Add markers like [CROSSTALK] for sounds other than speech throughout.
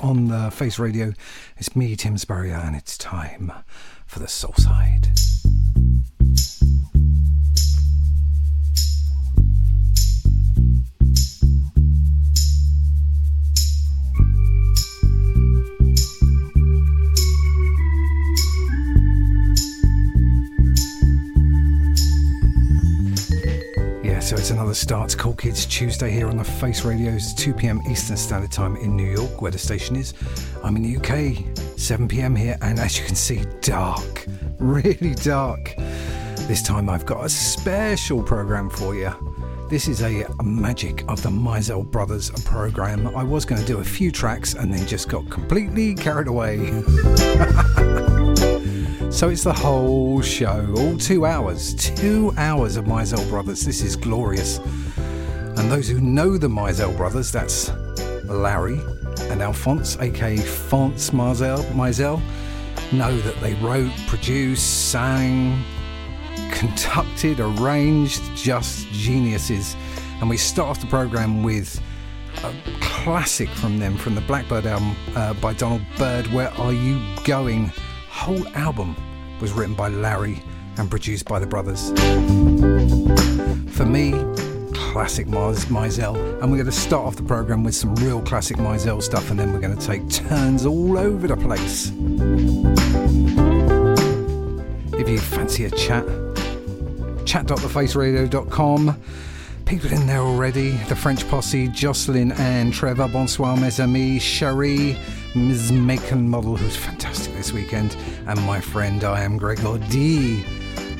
On the Face Radio. It's me, Tim Spurrier, and it's time for the Soul Side. To Tuesday here on the Face Radio's 2 pm Eastern Standard Time in New York, where the station is. I'm in the UK, 7 pm here, and as you can see, dark, [LAUGHS] really dark. This time I've got a special program for you. This is a Magic of the Mizell Brothers program. I was going to do a few tracks and then just got completely carried away. [LAUGHS] So it's the whole show, all two hours, two hours of Mizell Brothers. This is glorious. Those who know the Mizell Brothers, that's Larry and Alphonse, aka Fonce Mizell, Mizell, know that they wrote, produced, sang, conducted, arranged, just geniuses. And we start off the program with a classic from them, from the Black Byrd album uh, by Donald Byrd, Where Are You Going? whole album was written by Larry and produced by the brothers. For me, classic Mizell, and we're going to start off the program with some real classic Mizell stuff, and then we're going to take turns all over the place. If you fancy a chat, chat.thefaceradio.com people in there already. The French posse, Jocelyn and Trevor, bonsoir mes amis, Cherie, Ms. Macon Model, who's fantastic this weekend, and my friend I am Gregor D.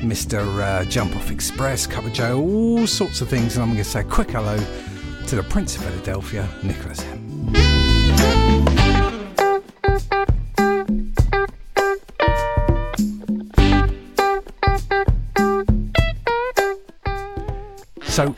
Mr. Uh, Jump Off Express, Cup of Joe, all sorts of things, and I'm going to say a quick hello to the Prince of Philadelphia, Nicholas. So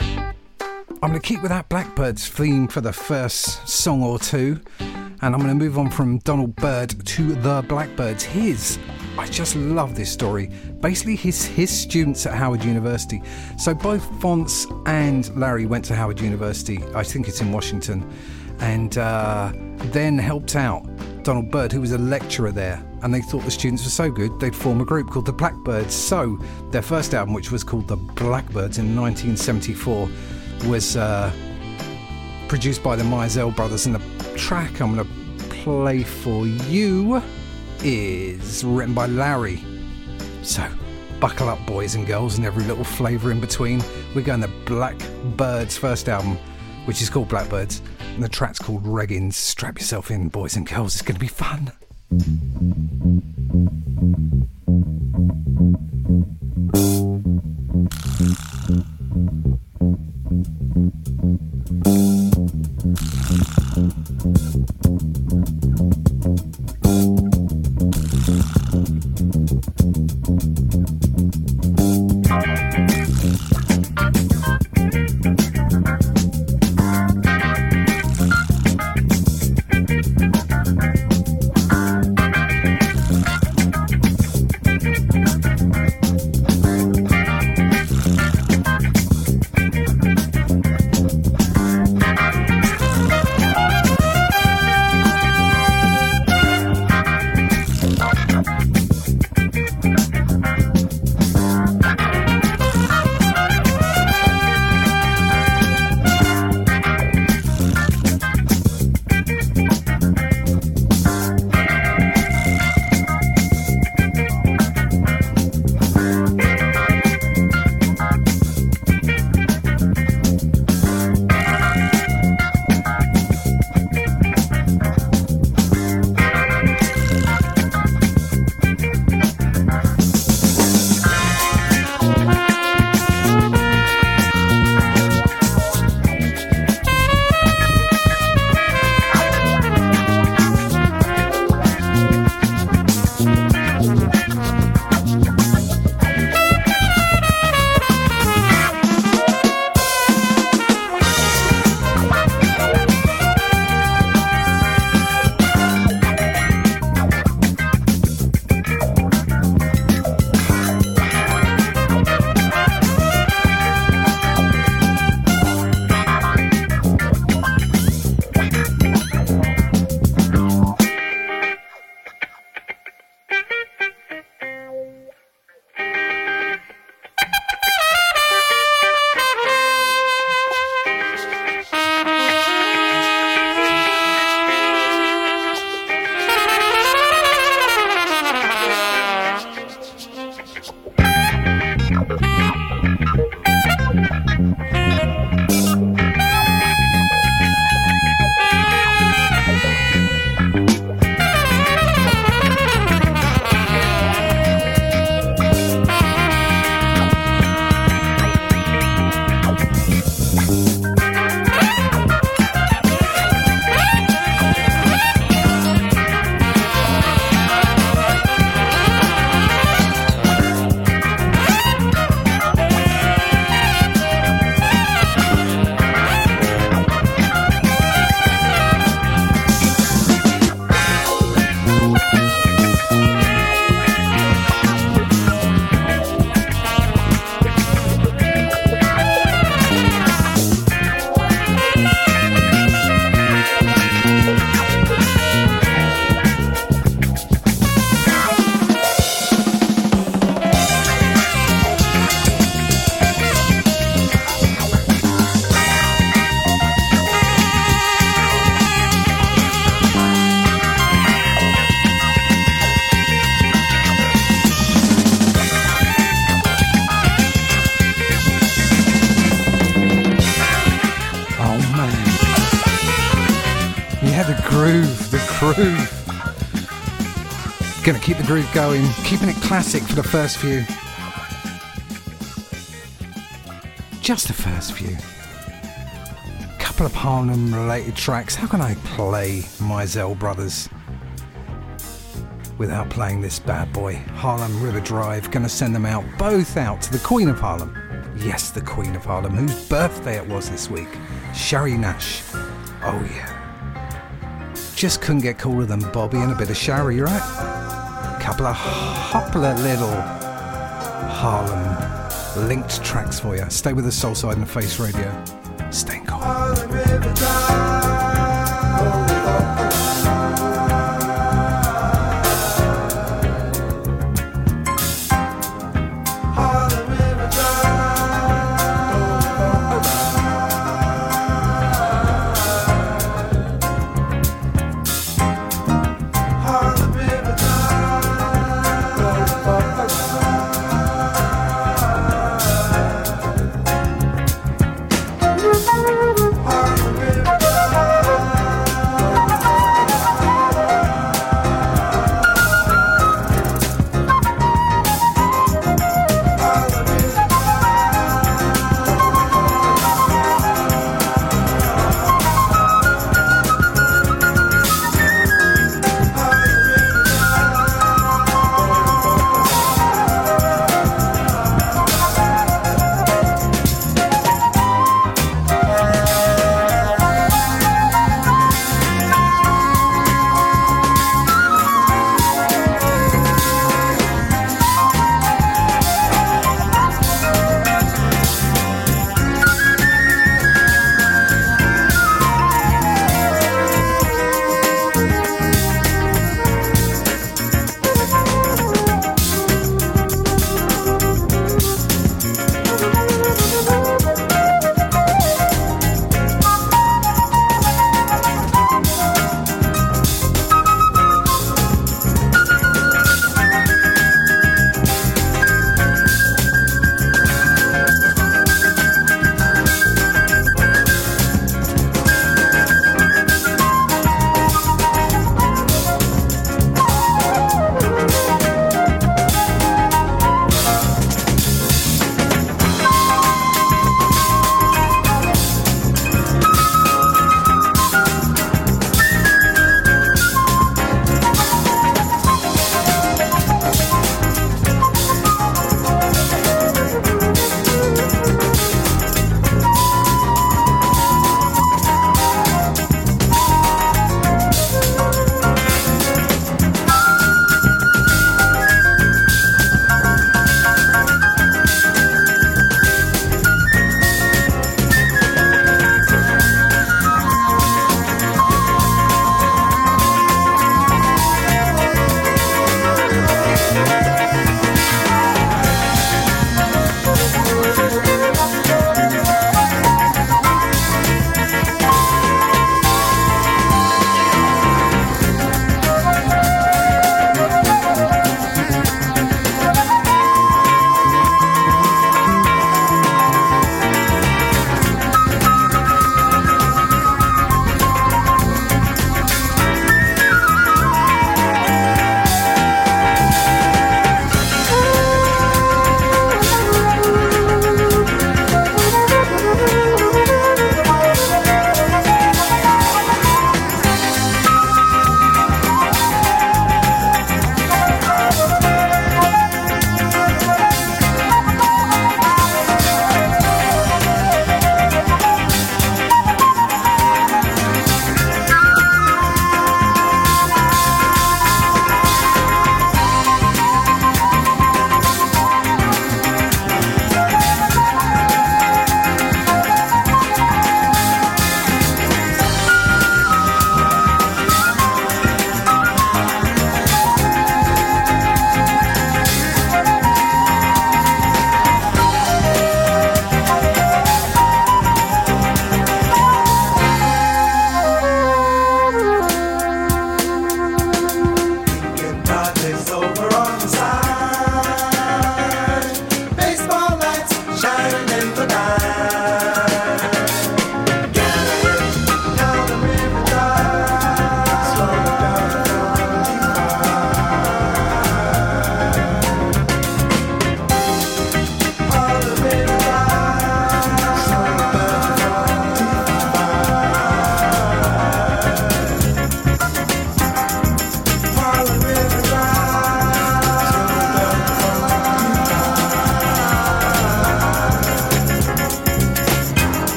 I'm going to keep with that Blackbyrds theme for the first song or two, and I'm going to move on from Donald Byrd to the Blackbyrds. His, I just love this story. Basically, his his students at Howard University. So both Fonce and Larry went to Howard University. I think it's in Washington, and uh, then helped out Donald Byrd, who was a lecturer there. And they thought the students were so good, they'd form a group called the Blackbyrds. So, their first album, which was called The Blackbyrds in 1974, was uh, produced by the Mizell brothers, and the track I'm going to play for you is written by Larry. So, buckle up, boys and girls, and every little flavour in between. We're going to Blackbyrd's first album, which is called Blackbyrds, and the track's called Reggins. Strap yourself in, boys and girls, it's going to be fun. Groove going, keeping it classic for the first few. Just the first few. Couple of Harlem related tracks. How can I play Mizell Brothers without playing this bad boy? Harlem River Drive. Gonna send them out, both out to the Queen of Harlem. Yes, the Queen of Harlem, whose birthday it was this week. Sherry Nash. Oh yeah. Just couldn't get cooler than Bobbi and a bit of Sherry, right? Couple of hopper little Harlem linked tracks for you. Stay with the Soul Side and Face Radio.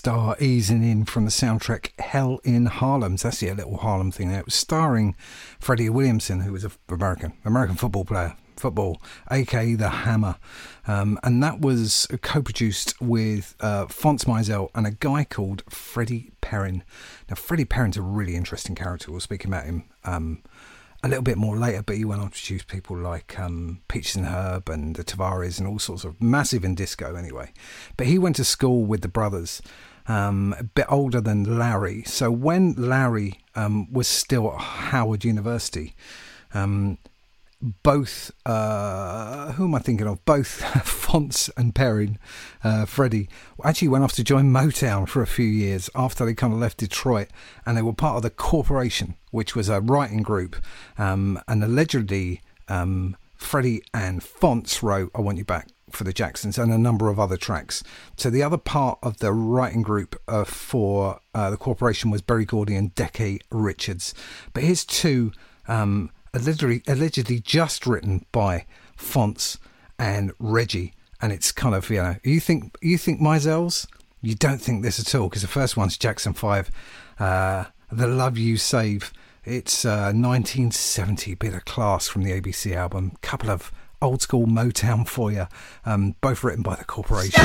Starr easing in from the soundtrack Hell in Harlem. Actually a little Harlem thing there. It was starring Freddie Williamson, who was an American American football player, football, aka the Hammer, um, and that was co-produced with uh, Fonce Mizell and a guy called Freddie Perren. Now, Freddie Perren's a really interesting character. We'll speak about him. Um, a little bit more later, but he went on to produce people like um, Peaches and Herb and the Tavares and all sorts of massive in disco anyway. But he went to school with the brothers, um, a bit older than Larry. So when Larry um, was still at Howard University, um, both uh, who am I thinking of? Both [LAUGHS] Fonce and Perren, uh, Freddie, actually went off to join Motown for a few years after they kind of left Detroit, and they were part of the Corporation, which was a writing group, um, and allegedly um, Freddie and Fonce wrote "I Want You Back" for the Jacksons and a number of other tracks. So the other part of the writing group uh, for uh, the Corporation was Berry Gordy and Deke Richards, but here's two. Um, allegedly, allegedly just written by Fonce and Reggie, and it's kind of you know you think you think Mizells, you don't think this at all because the first one's Jackson Five, uh, the Love You Save. It's uh, 1970, bit of class from the ABC album. Couple of old school Motown for you, um, both written by the corporation.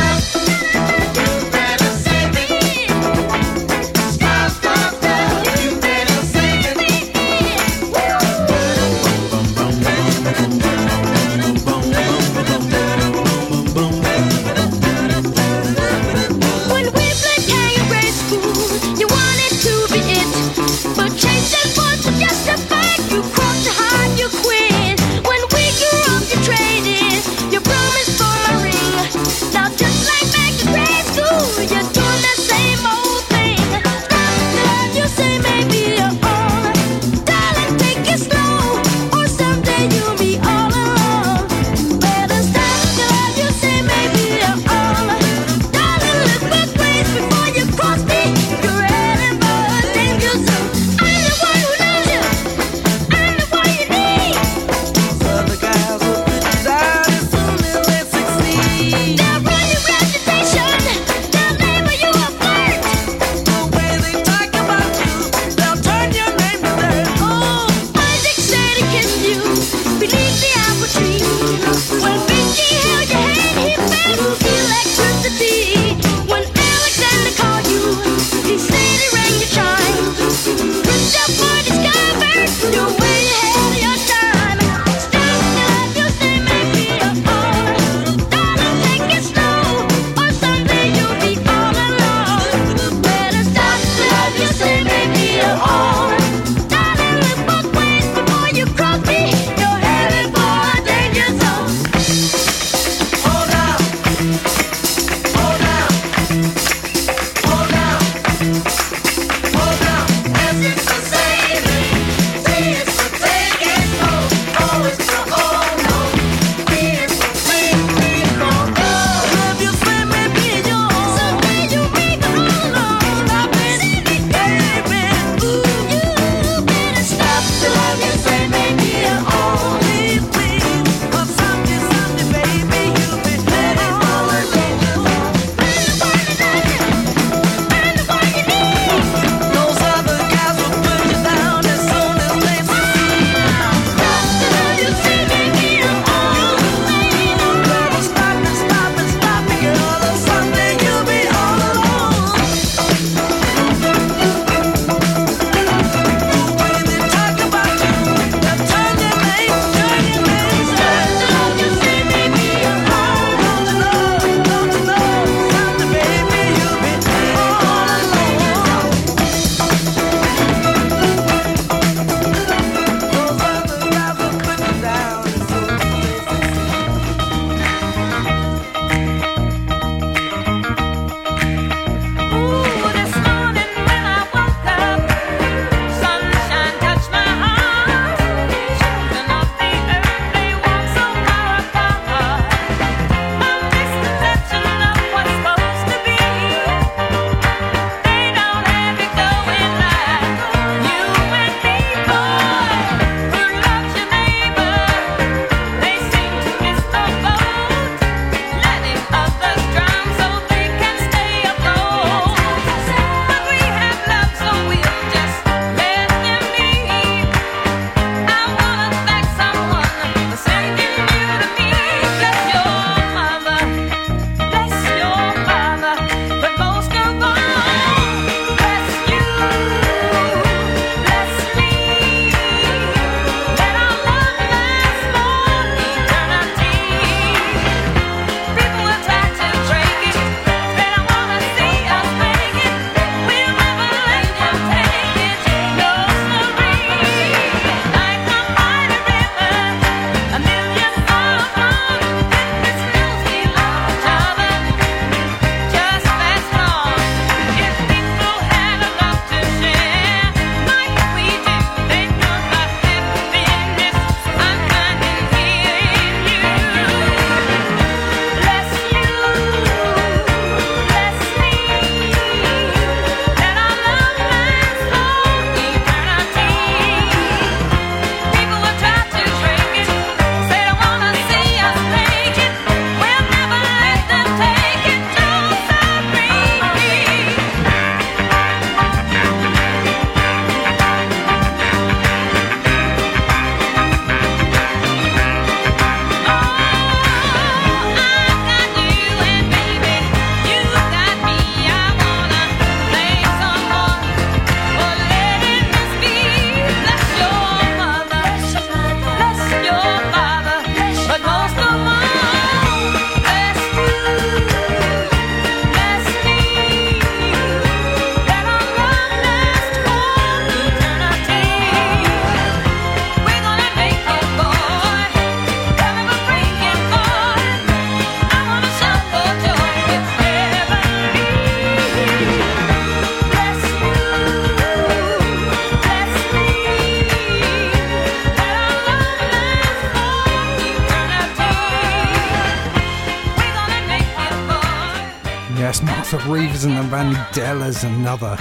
Yes, Martha Reeves and the Vandellas, another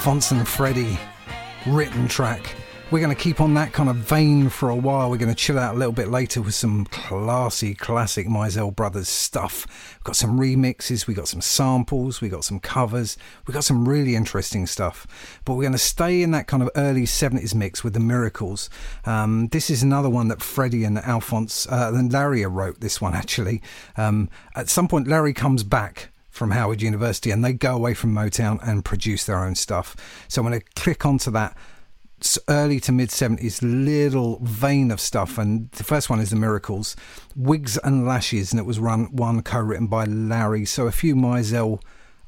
Fonce and Freddie written track. We're going to keep on that kind of vein for a while. We're going to chill out a little bit later with some classy, classic Mizell Brothers stuff. We've got some remixes, we got some samples, we got some covers, we got some really interesting stuff. But we're going to stay in that kind of early 70s mix with the Miracles. Um, this is another one that Freddie and Alphonse, uh, and Larry wrote this one [LAUGHS] actually. Um, at some point, Larry comes back from Howard University and they go away from Motown and produce their own stuff. So I'm going to click onto that early to mid 70s little vein of stuff and the first one is the miracles wigs and lashes and it was run one co-written by larry. So a few mizell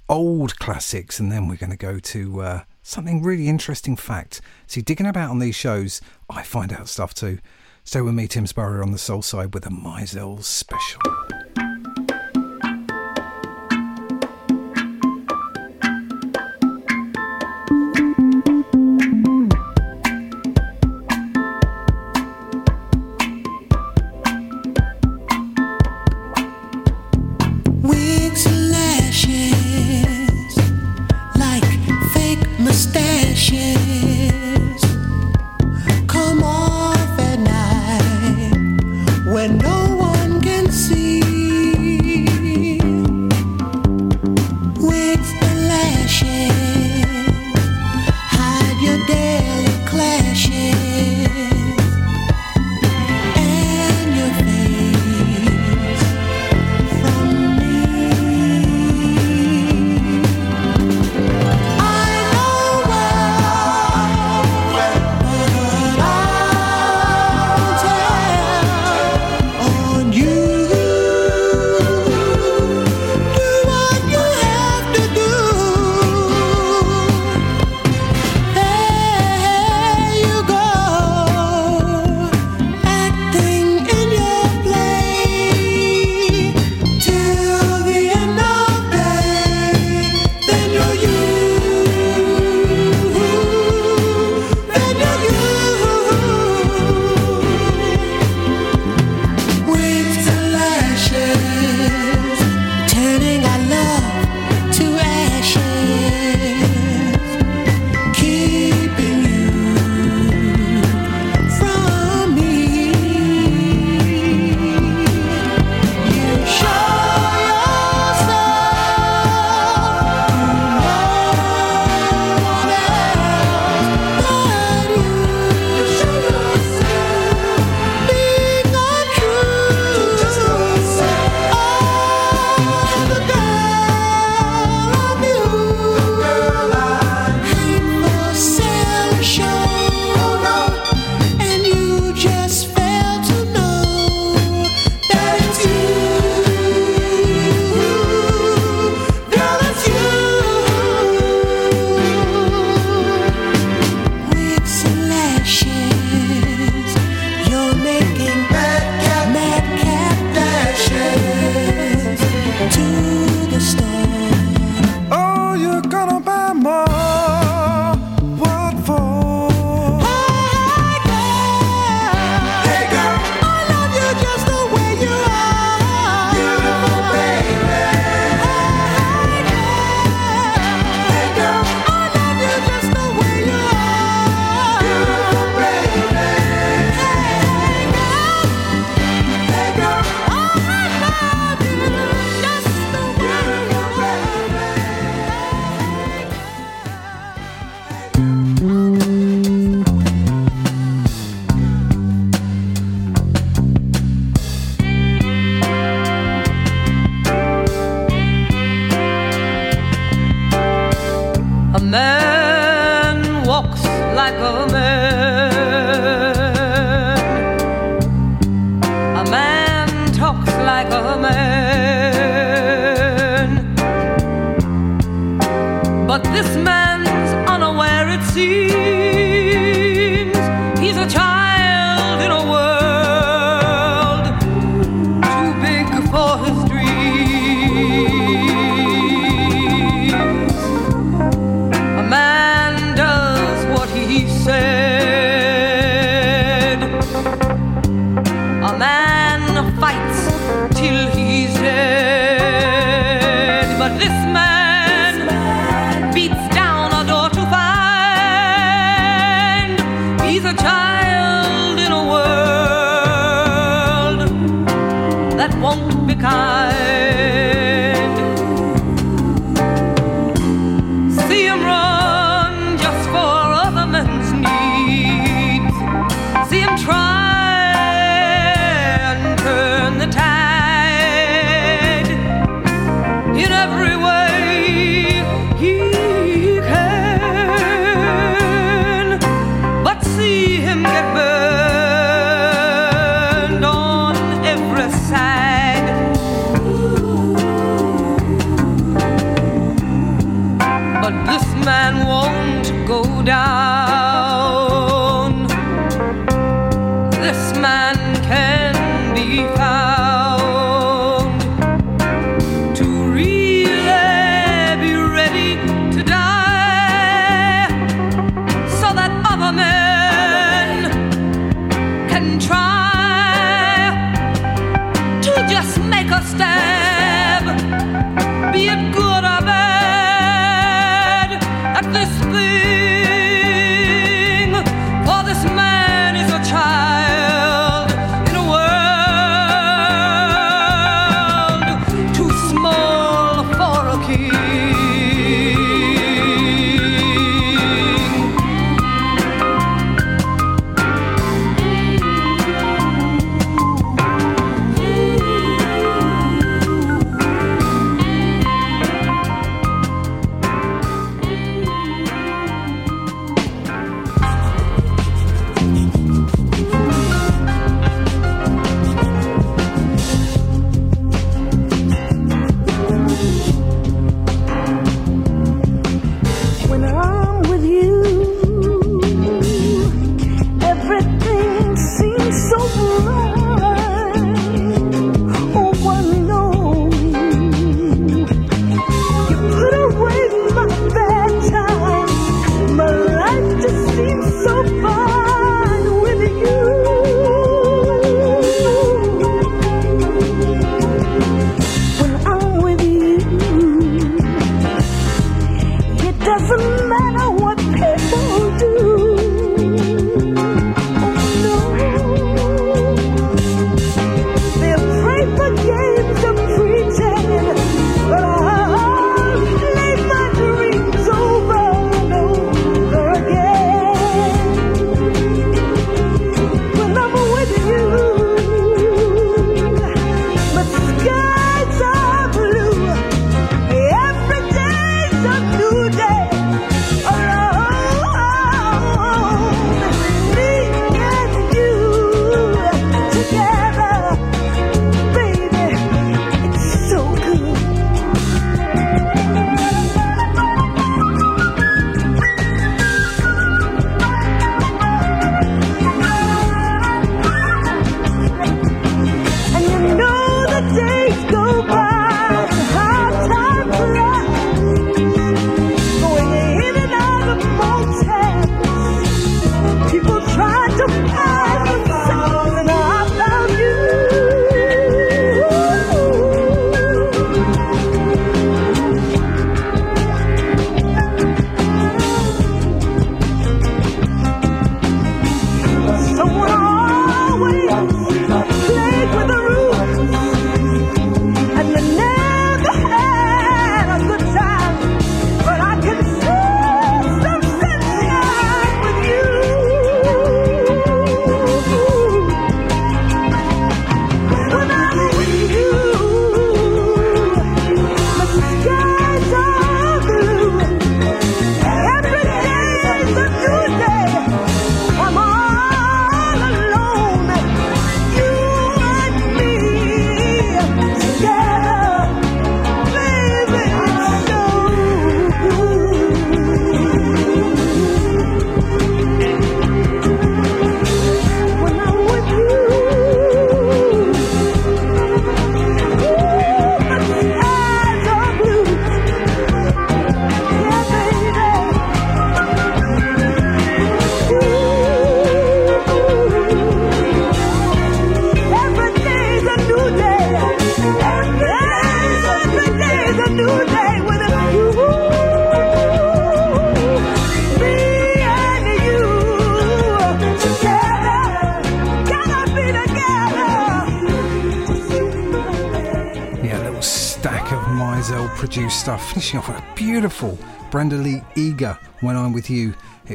old classics and then we're going to go to uh, something really interesting fact. See digging about on these shows i find out stuff too. Stay with me tim spurrier on the soul side with a mizell special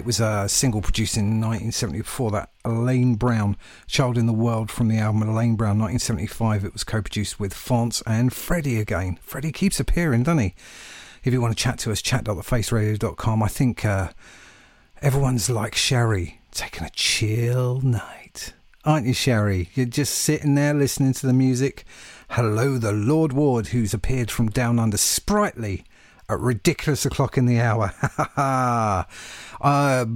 It was a single produced in 1974 that Elaine Brown, Child in the World from the album Elaine Brown 1975. It was co produced with Fonce and Freddie again. Freddie keeps appearing, doesn't he? If you want to chat to us, chat.thefaceradio.com. I think uh, everyone's like Sherry, taking a chill night. Aren't you, Sherry? You're just sitting there listening to the music. Hello, the Lord Ward, who's appeared from down under sprightly at ridiculous o'clock in the hour. [LAUGHS] A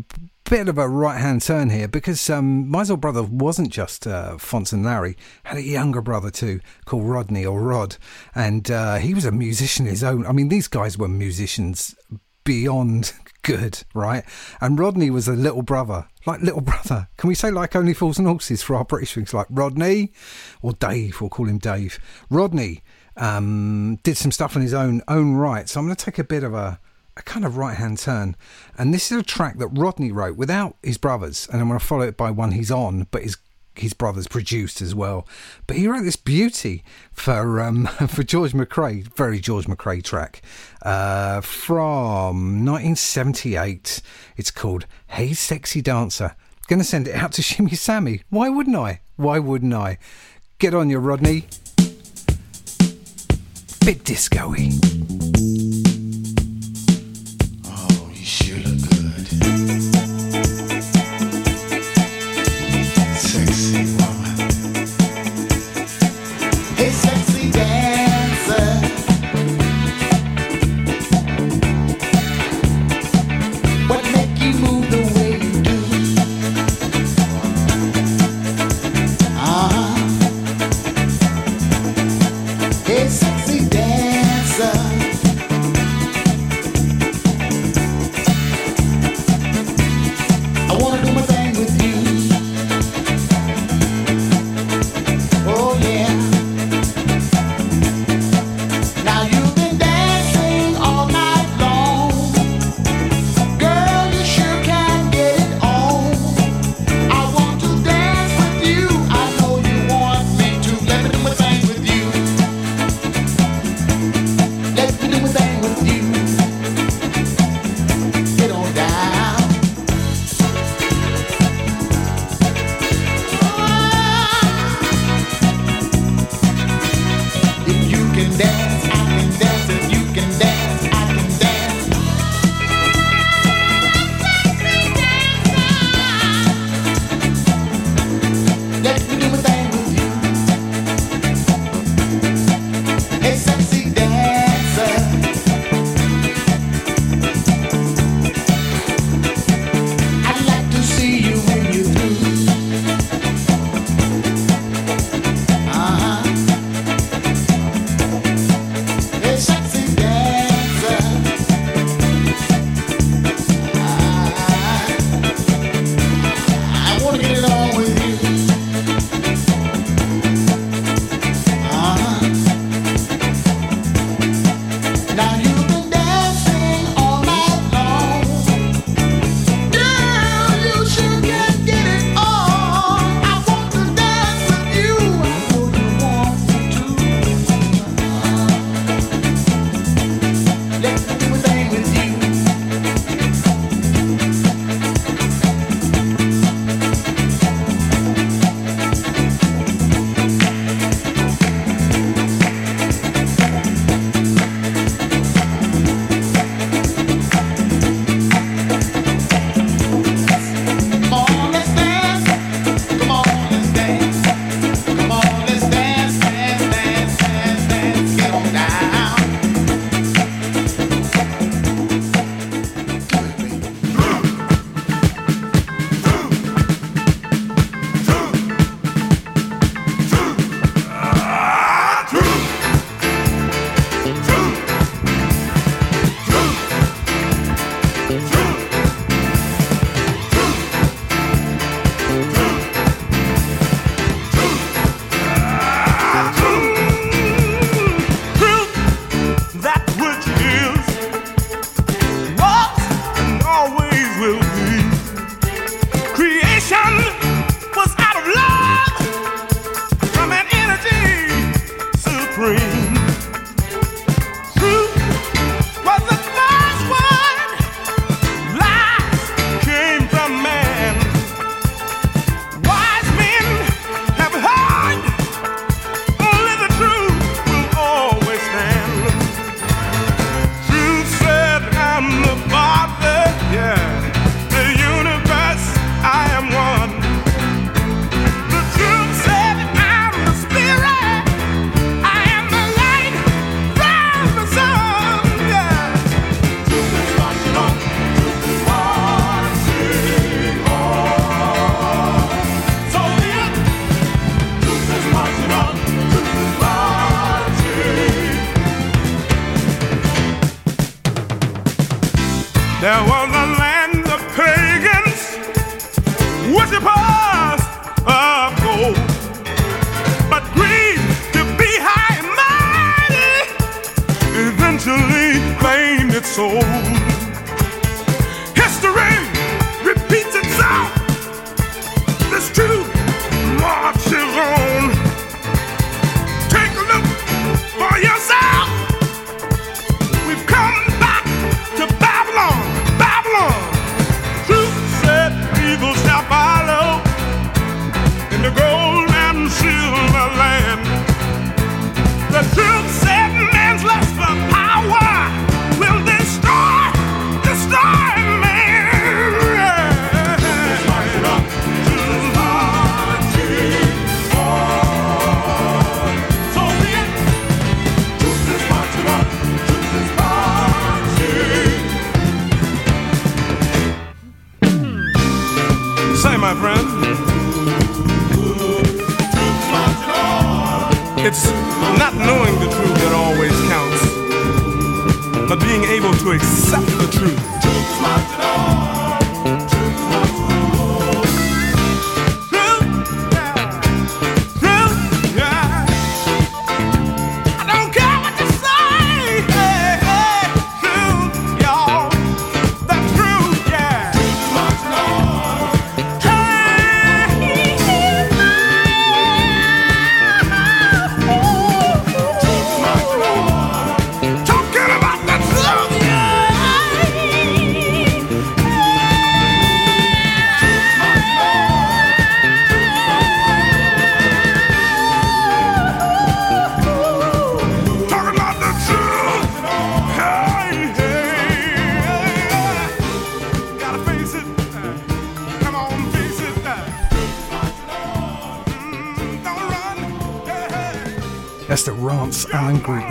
bit of a right hand turn here because um, my brother wasn't just uh, Fonce and Larry, had a younger brother too called Rodney or Rod, and uh, he was a musician his own. I mean, these guys were musicians beyond [LAUGHS] good, right? And Rodney was a little brother, like little brother. Can we say like only fools and horses for our British things, like Rodney or Dave? We'll call him Dave. Rodney um, did some stuff on his own own right. So I'm going to take a bit of a, a kind of right hand turn, and this is a track that Rodney wrote without his brothers, and I'm going to follow it by one he's on, but his his brothers produced as well. But he wrote this beauty for um, [LAUGHS] for George McCrae, very George McCrae track uh, from 1978. It's called "Hey Sexy Dancer." Going to send it out to [LAUGHS] Shimmy Sammy. Why wouldn't I? Why wouldn't I? Get on your Rodney. Bit disco-y.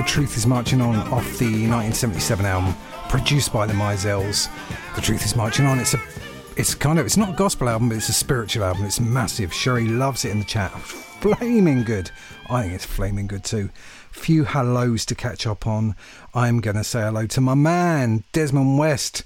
Truth is Marching On off the 1977 album, produced by the Mizells. The Truth is Marching On. It's a, it's kind of, it's not a gospel album, but it's a spiritual album. It's massive. Sherry loves it in the chat. [LAUGHS] Flaming good. I think it's flaming good too. Few hellos to catch up on. I'm gonna say hello to my man Desmond West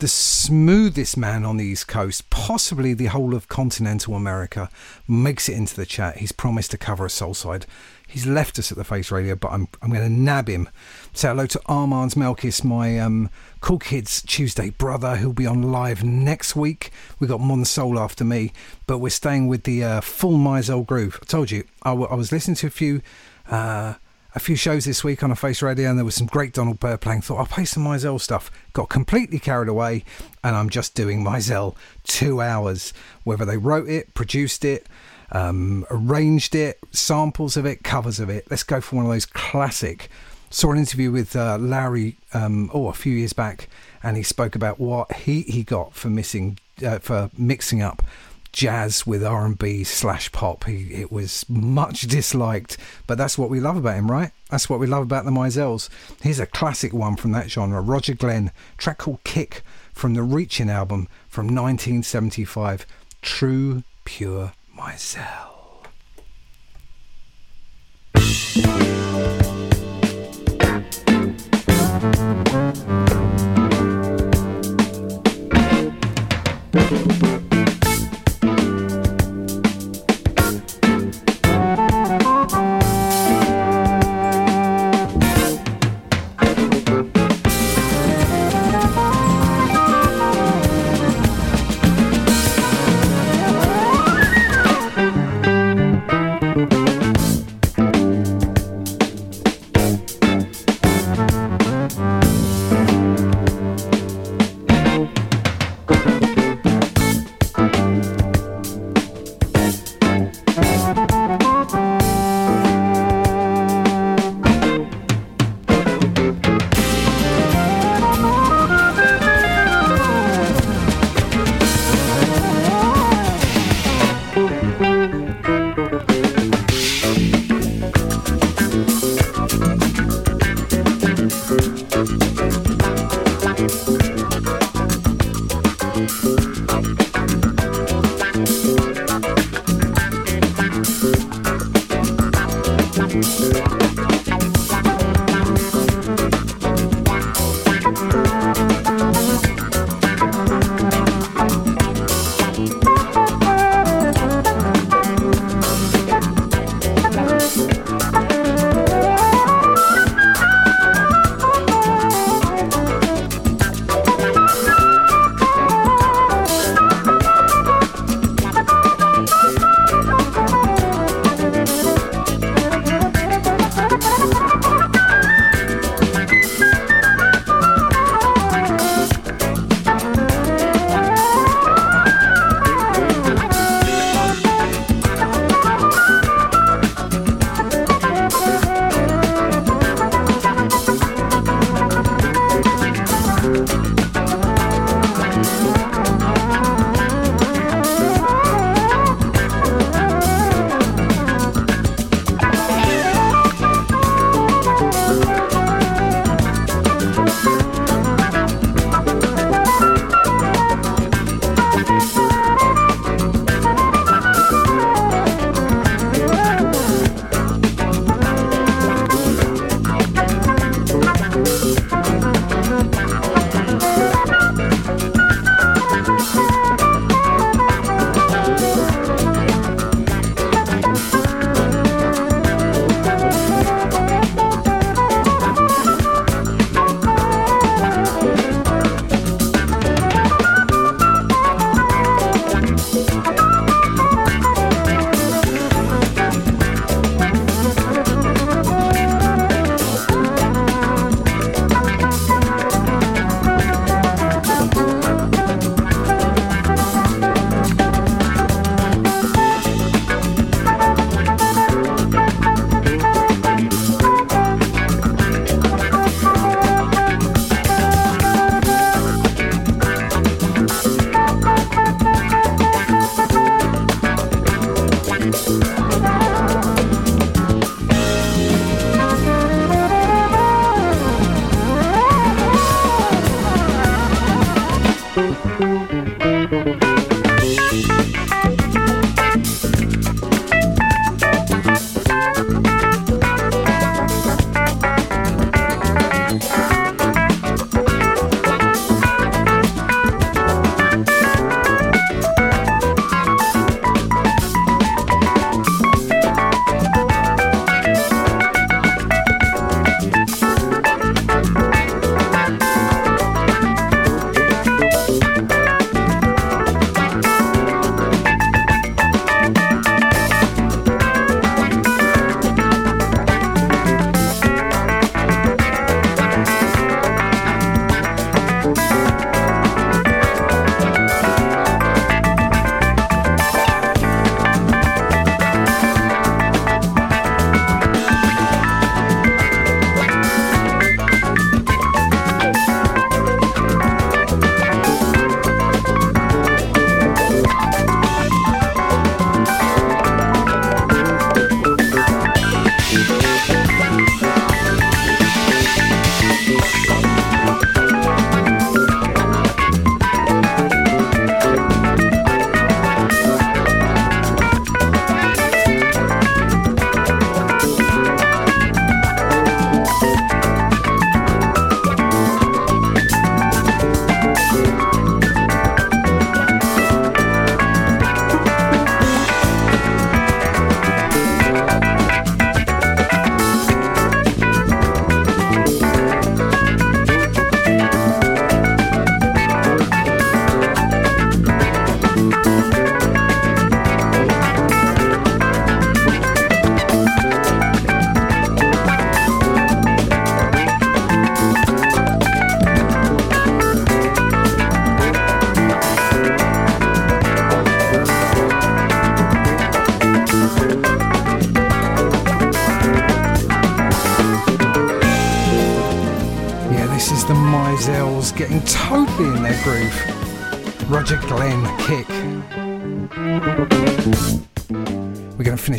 the smoothest man on the East Coast, possibly the whole of continental America, makes it into the chat. He's promised to cover a soul side. He's left us at the Face Radio, but I'm I'm going to nab him. Say hello to Armand's Melkis, my um, Cool Kids Tuesday brother, who'll be on live next week. We got Mon Soul after me, but we're staying with the uh, full Mizell groove. I told you, I, w- I was listening to a few. Uh, a few shows this week on a Face Radio, and there was some great Donald Byrd playing. Thought I'll play some Mizell stuff. Got completely carried away, and I'm just doing Mizell two hours. Whether they wrote it, produced it, um, arranged it, samples of it, covers of it. Let's go for one of those classic. Saw an interview with uh, Larry um, oh a few years back, and he spoke about what he he got for missing uh, for mixing up jazz with R&B slash pop. He, it was much disliked, but that's what we love about him, right? That's what we love about the Mizells. Here's a classic one from that genre. Roger Glenn, track called Kick from the Reaching album from 1975. True, pure Mizell.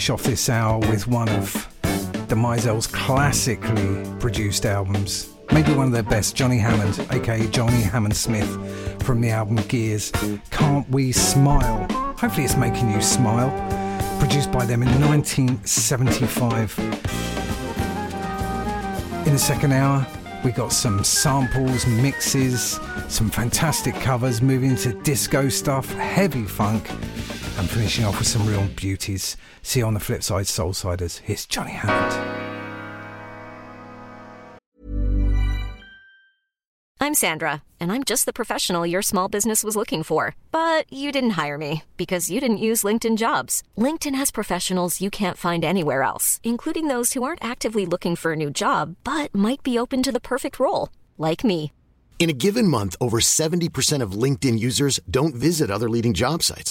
Finish off this hour with one of the Mizells' classically produced albums. Maybe one of their best, Johnny Hammond, aka Johnny Hammond Smith, from the album Gears. Can't We Smile? Hopefully, it's making you smile. Produced by them in 1975. In the second hour, we got some samples, mixes, some fantastic covers, moving to disco stuff, heavy funk, and finishing off with some real beauties. See you on the flip side, Soulsiders. Here's Johnny Hammond. I'm Sandra, and I'm just the professional your small business was looking for. But you didn't hire me because you didn't use LinkedIn jobs. LinkedIn has professionals you can't find anywhere else, including those who aren't actively looking for a new job but might be open to the perfect role, like me. In a given month, over 70% of LinkedIn users don't visit other leading job sites.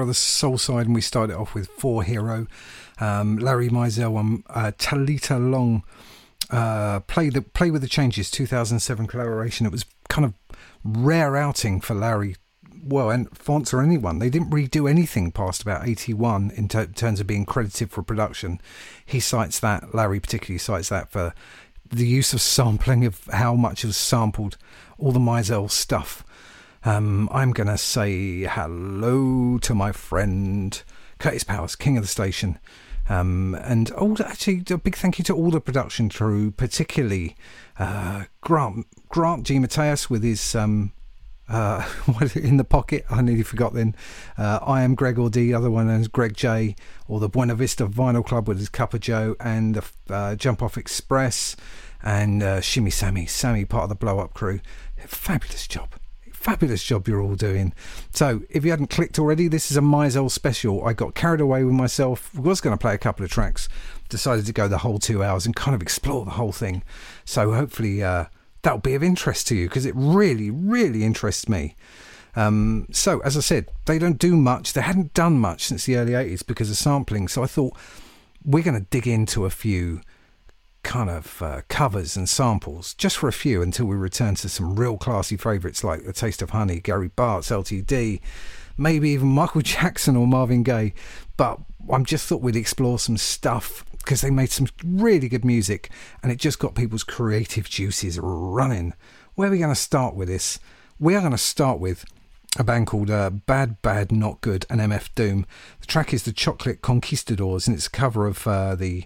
The of the Soul Side, and we started off with Four Hero, um, Larry Mizell, and uh, Talita Long. Uh, play the play with the changes 2007 collaboration. It was kind of rare outing for Larry. Well, and Fonce or anyone, they didn't really do anything past about 81 in ter- terms of being credited for production. He cites that, Larry particularly cites that for the use of sampling of how much was sampled, all the Mizell stuff. Um, I'm going to say hello to my friend Curtis Powers, King of the Station. Um, and all actually, a big thank you to all the production crew, particularly uh, Grant Grant G. Mateus with his um, uh, [LAUGHS] in the pocket. I nearly forgot then. Uh, I am Greg or D, other one is Greg J, or the Buena Vista Vinyl Club with his Cup of Joe, and the uh, Jump Off Express, and uh, Shimmy Sammy, Sammy, part of the Blow Up crew. Fabulous job. Fabulous job you're all doing. So, if you hadn't clicked already, this is a Mizell special. I got carried away with myself. Was going to play a couple of tracks, decided to go the whole two hours and kind of explore the whole thing. So, hopefully, uh, that'll be of interest to you because it really, really interests me. Um, so, as I said, they don't do much. They hadn't done much since the early 80s because of sampling. So, I thought we're going to dig into a few kind of uh, covers and samples just for a few until we return to some real classy favourites like The Taste of Honey, Gary Bartz LTD, maybe even Michael [LAUGHS] Jackson or Marvin Gaye. But I'm just thought we'd explore some stuff because they made some really good music and it just got people's creative juices running. Where are we going to start with this? We are going to start with a band called uh, Bad Bad Not Good and MF Doom. The track is the Chocolate Conquistadors and it's a cover of uh, the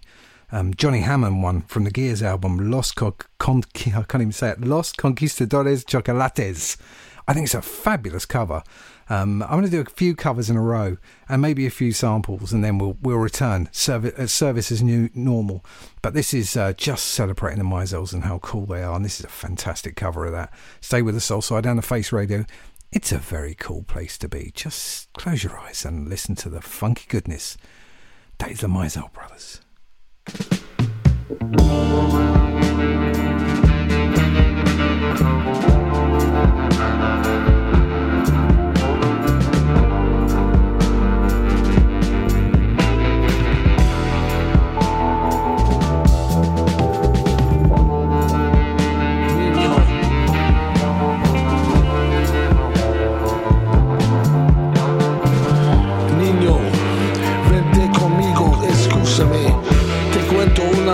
um, Johnny Hammond one from the Gears album, Los Con- Con- I can't even say it, Los Conquistadores Chocolates. I think it's a fabulous cover. Um, I'm going to do a few covers in a row and maybe a few samples, and then we'll we'll return. Service, uh, service as new normal, but this is uh, just celebrating the Mizells and how cool they are, and this is a fantastic cover of that. Stay with the Soul Side down the Face Radio. It's a very cool place to be. Just close your eyes and listen to the funky goodness. That is the Mizell Brothers. Thank you.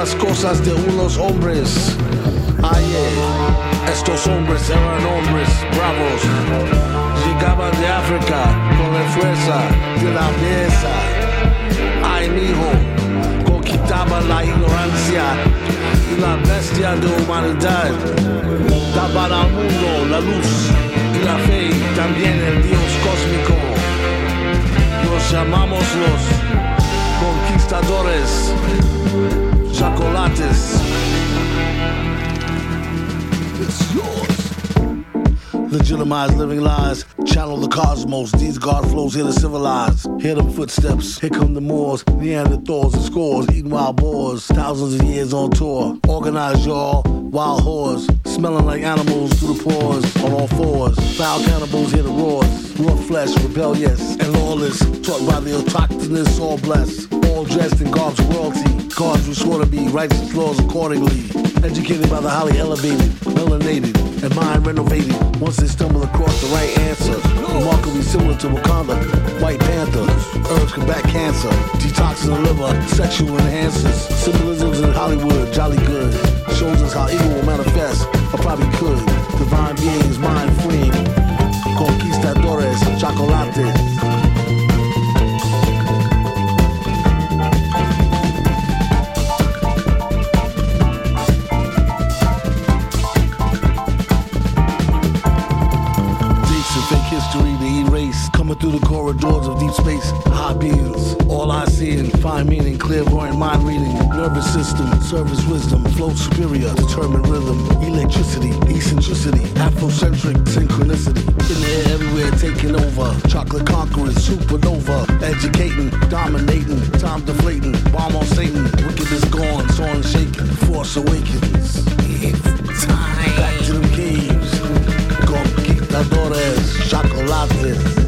Unas cosas de unos hombres. Ayer, estos hombres eran hombres bravos. Llegaban de África con la fuerza de la belleza. Ay, mijo, conquistaban la ignorancia y la bestia de humanidad. Daban al mundo la luz y la fe, también el Dios cósmico. Los llamamos los conquistadores, chocolates. It's yours. Legitimize living lies, channel the cosmos. These God flows here to civilize. Hear them footsteps, here come the Moors, Neanderthals and scores, eating wild boars. Thousands of years on tour. Organize y'all, wild whores, smelling like animals through the pores on all fours. Foul cannibals hear the roars, raw flesh, rebellious and lawless. Taught by the autochthonous, all blessed. All dressed in garbs of royalty. Gods we swore to be, righteous laws accordingly. Educated by the highly elevated, melanated, and mind renovated. Once they stumble across the right answer, remarkably similar to Wakanda, White Panther, herbs combat cancer, detoxing the liver, sexual enhancers, symbolisms in Hollywood, jolly good. Shows us how evil will manifest, or probably could. Divine beings, mind freeing, conquistadores, chocolates. Through the corridors of deep space. High beings. All I see and find meaning. Clairvoyant mind reading. Nervous system. Service wisdom. Flow superior. Determined rhythm. Electricity. Eccentricity. Afrocentric synchronicity. In the air everywhere taking over. Chocolate conquerors. Supernova. Educating. Dominating. Time deflating. Bomb on Satan. Wickedness gone. Soaring shaking. Force awakens. It's time. Back to them caves. Conquistadores, chocolates.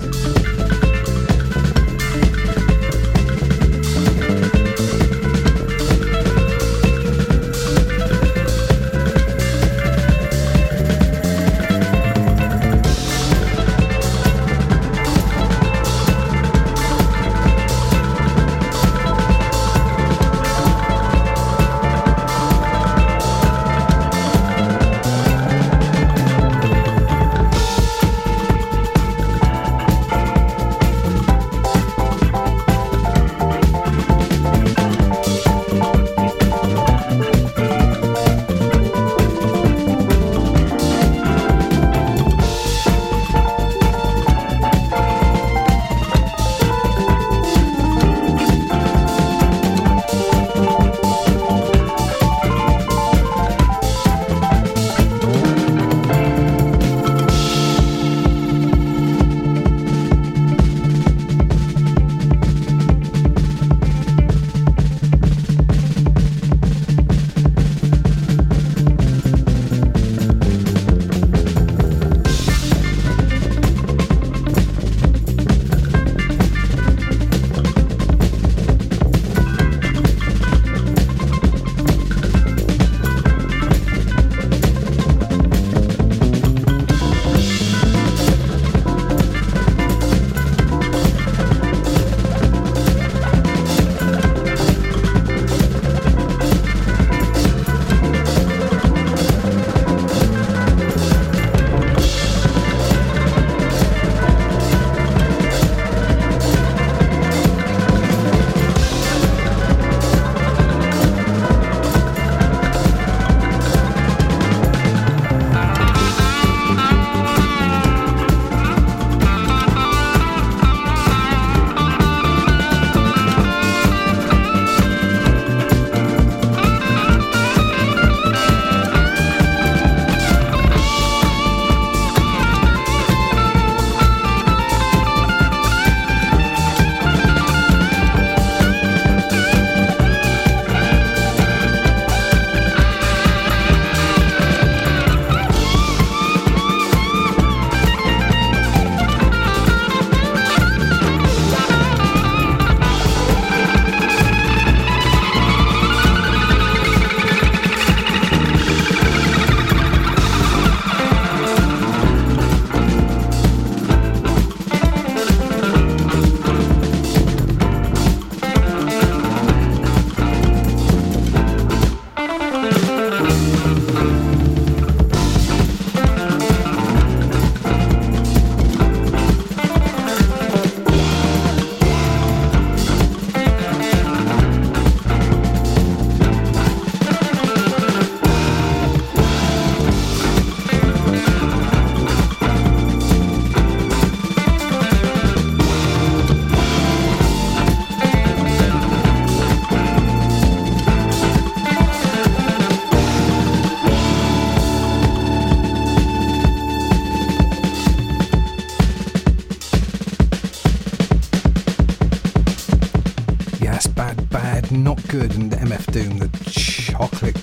Good, and MF Doom, the chocolate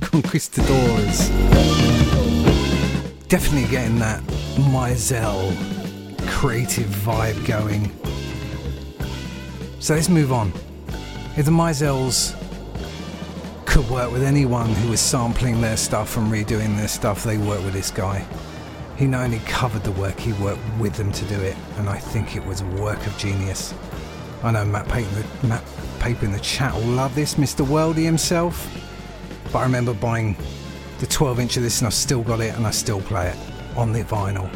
conquistadors. Definitely getting that Mizell creative vibe going. So let's move on. If the Mizells could work with anyone who was sampling their stuff and redoing their stuff, they work with this guy. He not only covered the work, he worked with them to do it, and I think it was a work of genius. I know Matt Paper, Matt Paper in the chat will love this, Mr. Worldy himself. But I remember buying the 12 inch of this and I've still got it and I still play it on the vinyl.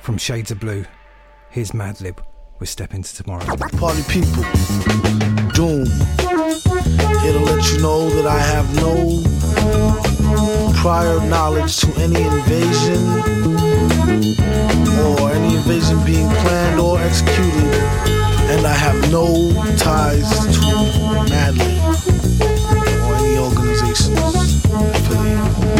From Shades of Blue, here's Madlib with Step Into Tomorrow. Party people, Doom. Here to let you know that I have no prior knowledge to any invasion or any invasion being planned or executed, and I have no ties to Madlib or any organizations affiliated.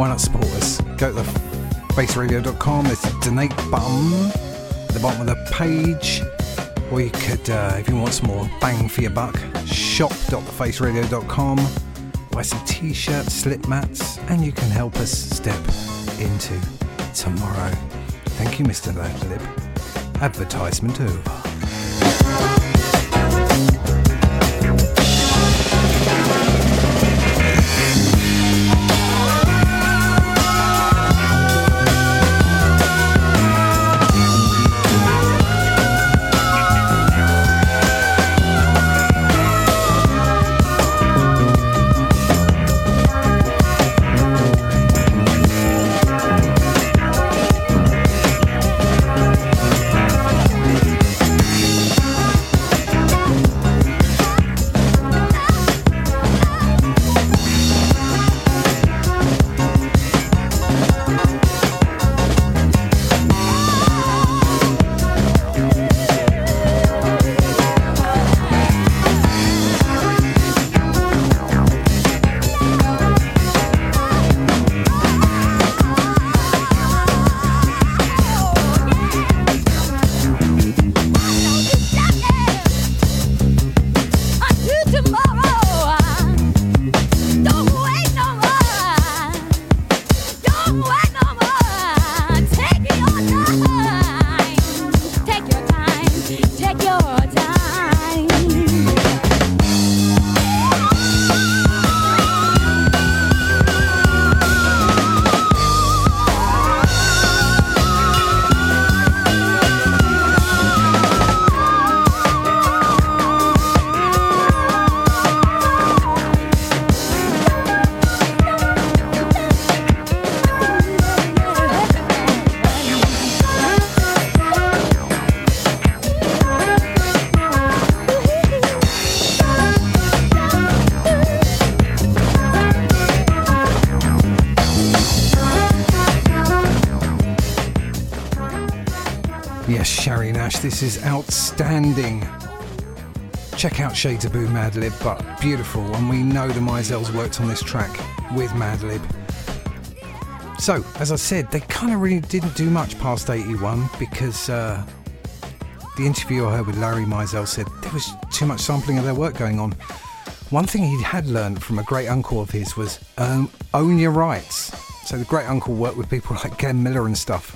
Why not support us? Go to faceradio.com. There's a donate button at the bottom of the page. Or you could, uh, if you want some more bang for your buck, shop.thefaceradio.com. Buy some t-shirts, slip mats, and you can help us step into tomorrow. Thank you, Mr. Madlib. Advertisement over. Is outstanding. Check out Shades of Blue Madlib, but beautiful, and we know the Mizells worked on this track with Madlib. So, as I said, they kind of really didn't do much past 81 because uh, the interview I heard with Larry Mizell said there was too much sampling of their work going on. One thing he had learned from a great uncle of his was um, own your rights. So the great uncle worked with people [LAUGHS] like Glenn Miller and stuff,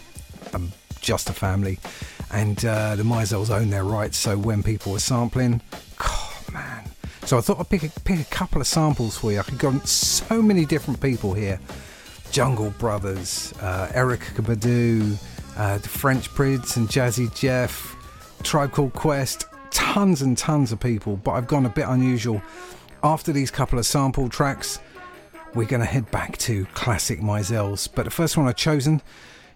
um, just a family, and uh, the Mizells own their rights. So when people were sampling, oh man. So I thought I'd pick a, pick a couple of samples for you. I could go on so many different people here. Jungle Brothers, uh, Erykah Badu, uh, the Fresh Prince and Jazzy Jeff, Tribe Called Quest, tons and tons of people, but I've gone a bit unusual. After these couple of sample tracks, we're going to head back to classic Mizells. But the first one I've chosen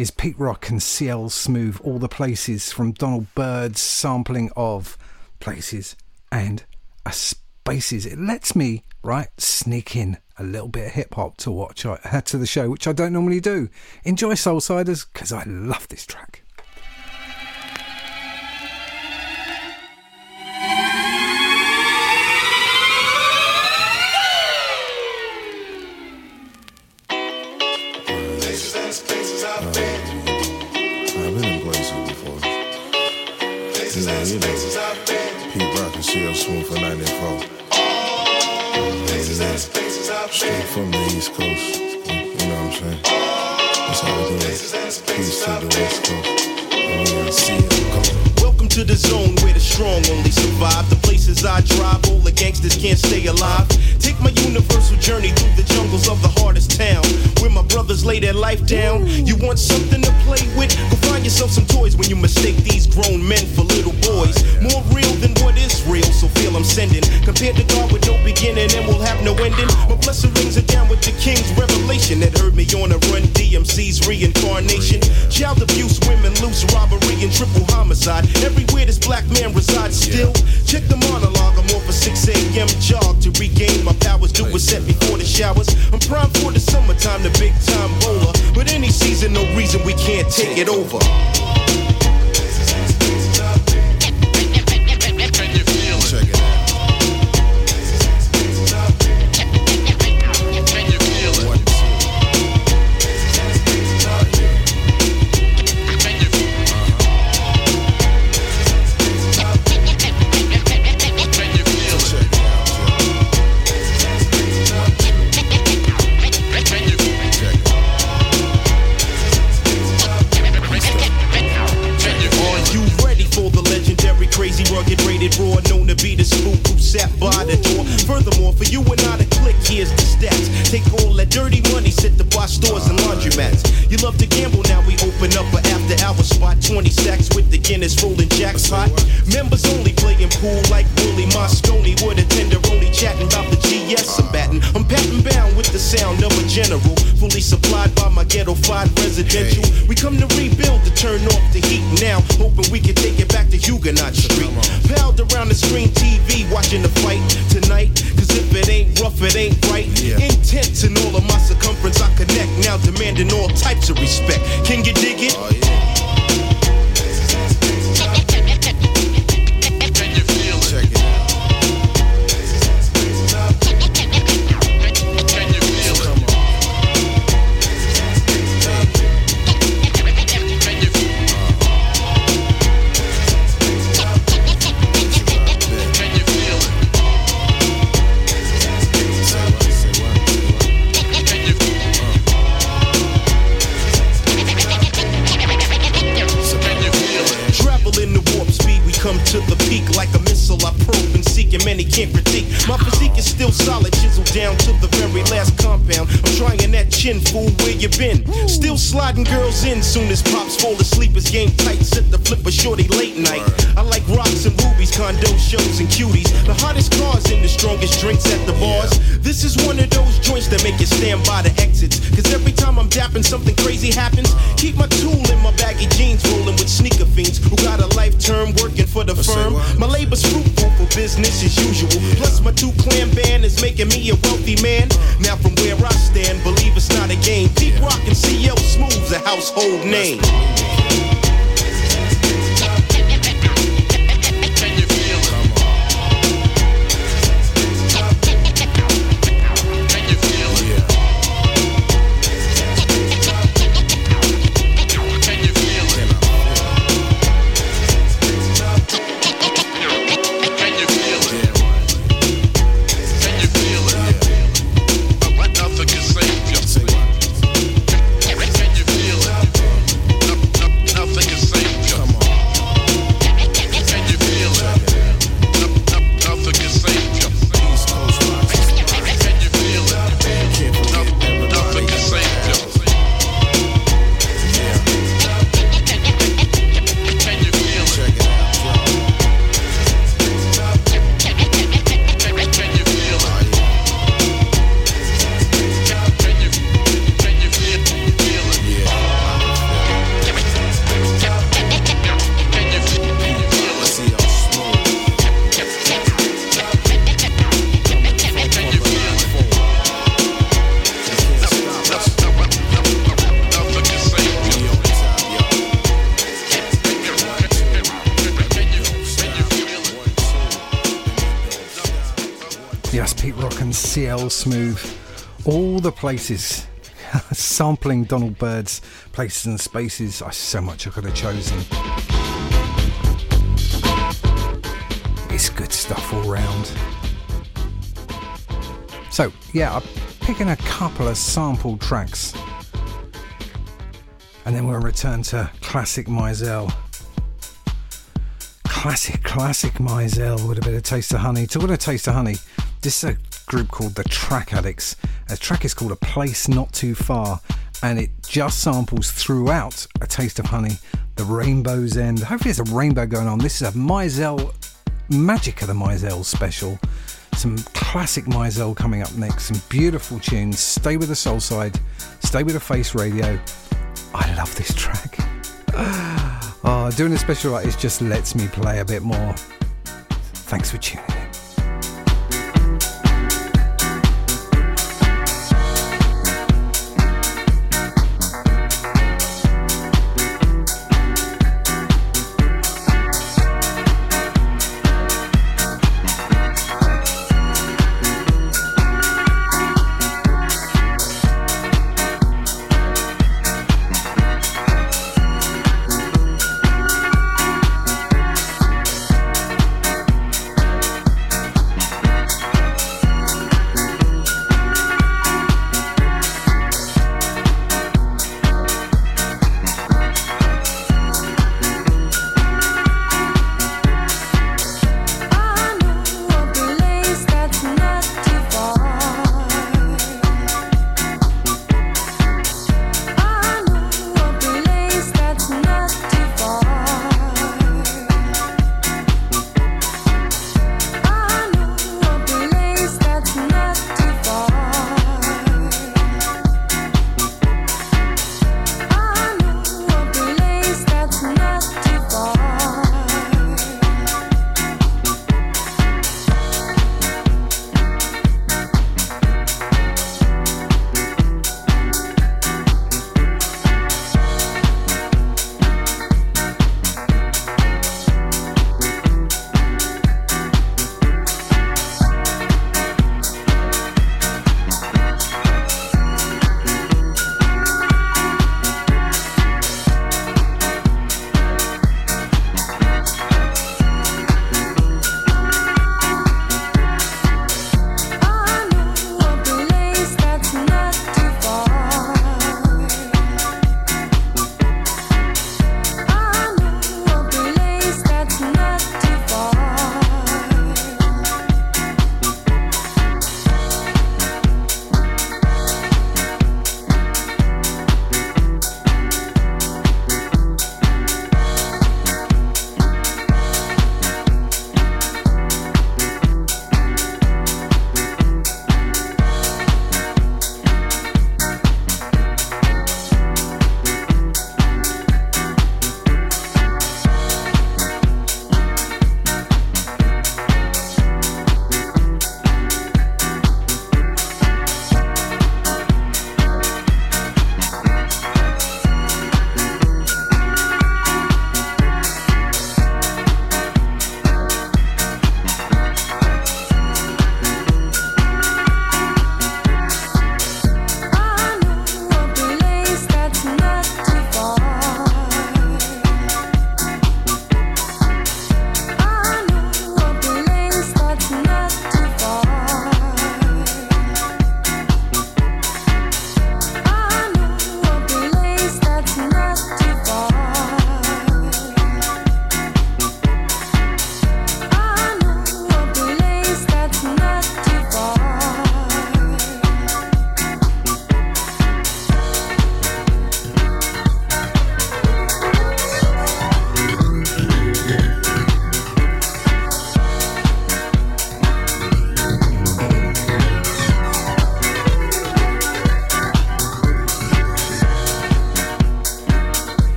is Pete Rock and CL Smooth, All the Places from Donald Byrd's sampling of Places and Spaces. It lets me, right, sneak in a little bit of hip hop to watch uh, to the show, which I don't normally do. Enjoy Soul Soulsiders because I love this track. Straight from the East Coast. You know what I'm saying? That's how we do it. Peace to the West Coast. And we CL Welcome to the zone where the strong only survive. The places I drive, all the gangsters can't stay alive. Take my universal journey through the jungles of the hardest town, where my brothers lay their life down. You want something to play with? Go find yourself some toys when you mistake these grown men for little boys. More real than what is real, so feel I'm sending. Compared to God with no beginning and will have no ending. My blessed rings are down with the king's revelation that heard me on a run. DMC's reincarnation. Child abuse, women loose, robbery, and triple homicide. Everywhere this black man resides still. Check the monologue, I'm off a 6 a.m. jog to regain my powers. Do what's set before the showers. I'm primed for the summertime, the big time bowler. But any season, no reason we can't take it over. chef by the door. Furthermore, for you and I to click, here's the stats. Take all that dirty money, sit the bar stores and laundromats. You love to gamble, now we open up a after hour spot. 20 sacks with the Guinness rolling jacks hot. Members only playing pool like Willie Mosconi with a tenderoni chatting about the GS I'm batting. I'm patting bound with the sound of a general. Fully supplied by my ghetto fied residential. We come to rebuild to turn off the heat now. Hoping we can take it back to Huguenot Street. Palled around the screen TV watching the fight tonight. Cause if it ain't rough, it ain't right. Intense in all of my circumference, I connect. Now demanding all types of respect. Can you dig it? Oh, Traveling can't critique. My physique is still solid, chiseled down to the very last compound. I'm trying that chin, fool, where you been? Still sliding girls in, soon as pops fall asleep. It's game tight, set the flip a shorty late night. I like rocks and rubies, condo shows and cuties. The hottest cars and the strongest drinks at the bars. This is one of those joints that make you stand by the exits. Cause every time I'm dapping, something crazy happens. Keep my tool in my baggy jeans, rolling with sneaker fiends who got a life term working for the firm. My labor's fruitful for business as usual. Plus, my two clan band is making me a wealthy man. Now, from where I stand, believe it's not a game. Pete Rock and CL Smooth's a household name. Places. [LAUGHS] Sampling Donald Byrd's Places and Spaces. I so much I could have chosen. It's good stuff all round. So, yeah, I'm picking a couple of sampled tracks. And then we'll return to classic Mizell. Classic, classic Mizell with a bit of taste of honey. Talking of taste of honey, this is a group called the Track Addicts. A track is called A Place Not Too Far, and it just samples throughout A Taste of Honey, the Rainbow's End. Hopefully, there's a rainbow going on. This is a Mizell, Magic of the Mizell special. Some classic Mizell coming up next. Some beautiful tunes. Stay with the Soulside, stay with the Face Radio. I love this track. Oh, [SIGHS] doing a special like this just lets me play a bit more. Thanks for tuning in.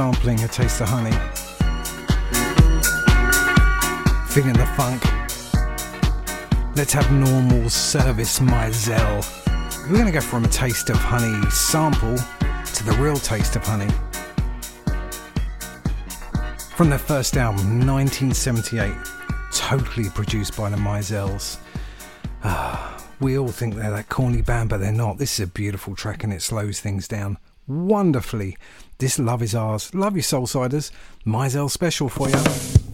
Sampling A Taste of Honey. Feeling the funk. Let's have normal service Mizell. We're going to go from a taste of honey sample to the real taste of honey. From their first album, 1978, totally produced by the Mizells. Ah, we all think they're that corny band, but they're not. This is a beautiful track and it slows things down wonderfully. This Love Is Ours. Love you, Soulsiders. Mizell special for you.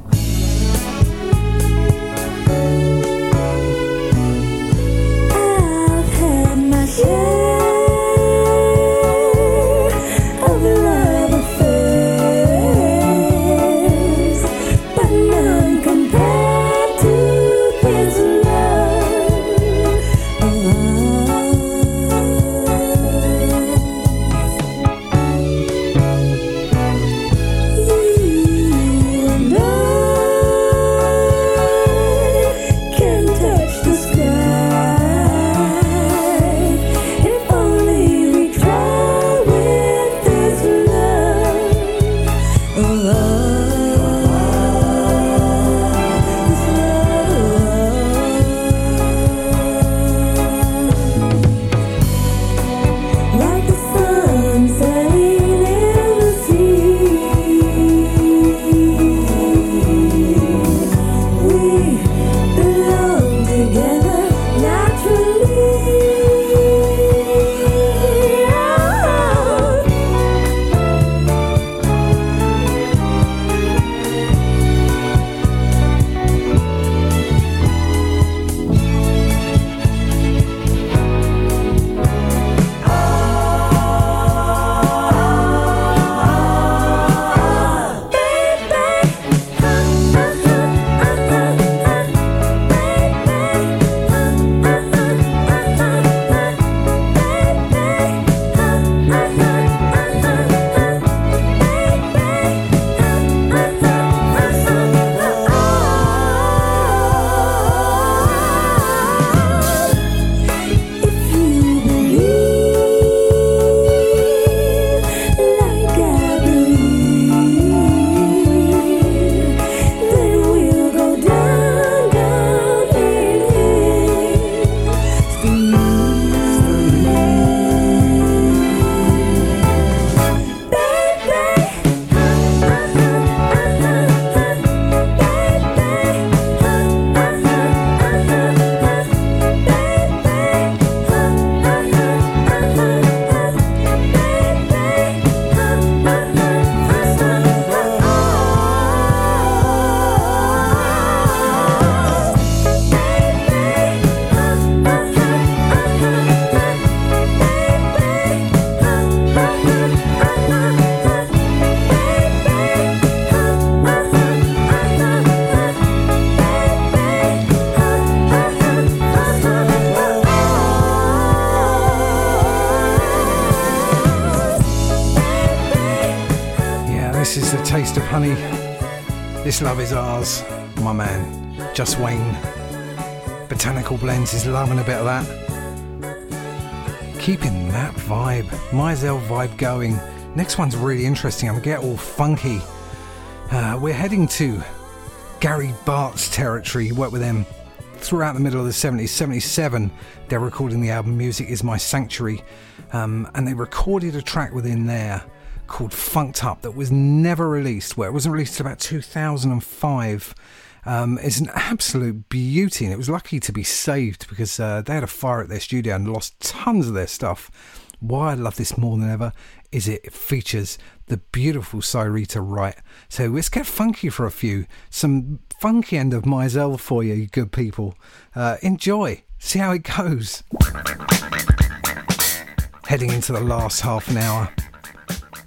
This love is ours, my man. Just Wayne. Botanical Blends is loving a bit of that. Keeping that vibe, Mizell vibe going. Next one's really interesting. I'm get all funky. Uh, we're heading to Gary Bartz territory. Worked with them throughout the middle of the 70s. 77, they're recording the album Music Is My Sanctuary. Um, and they recorded a track within there called Funked Up that was never released, where it wasn't released until about 2005. Um, it's an absolute beauty, and it was lucky to be saved because uh, they had a fire at their studio and lost tons of their stuff. Why I love this more than ever is it features the beautiful Syreeta Wright. So let's get funky for a few. Some funky end of Mizell for you, you good people. Uh, enjoy. See how it goes. Heading into the last half an hour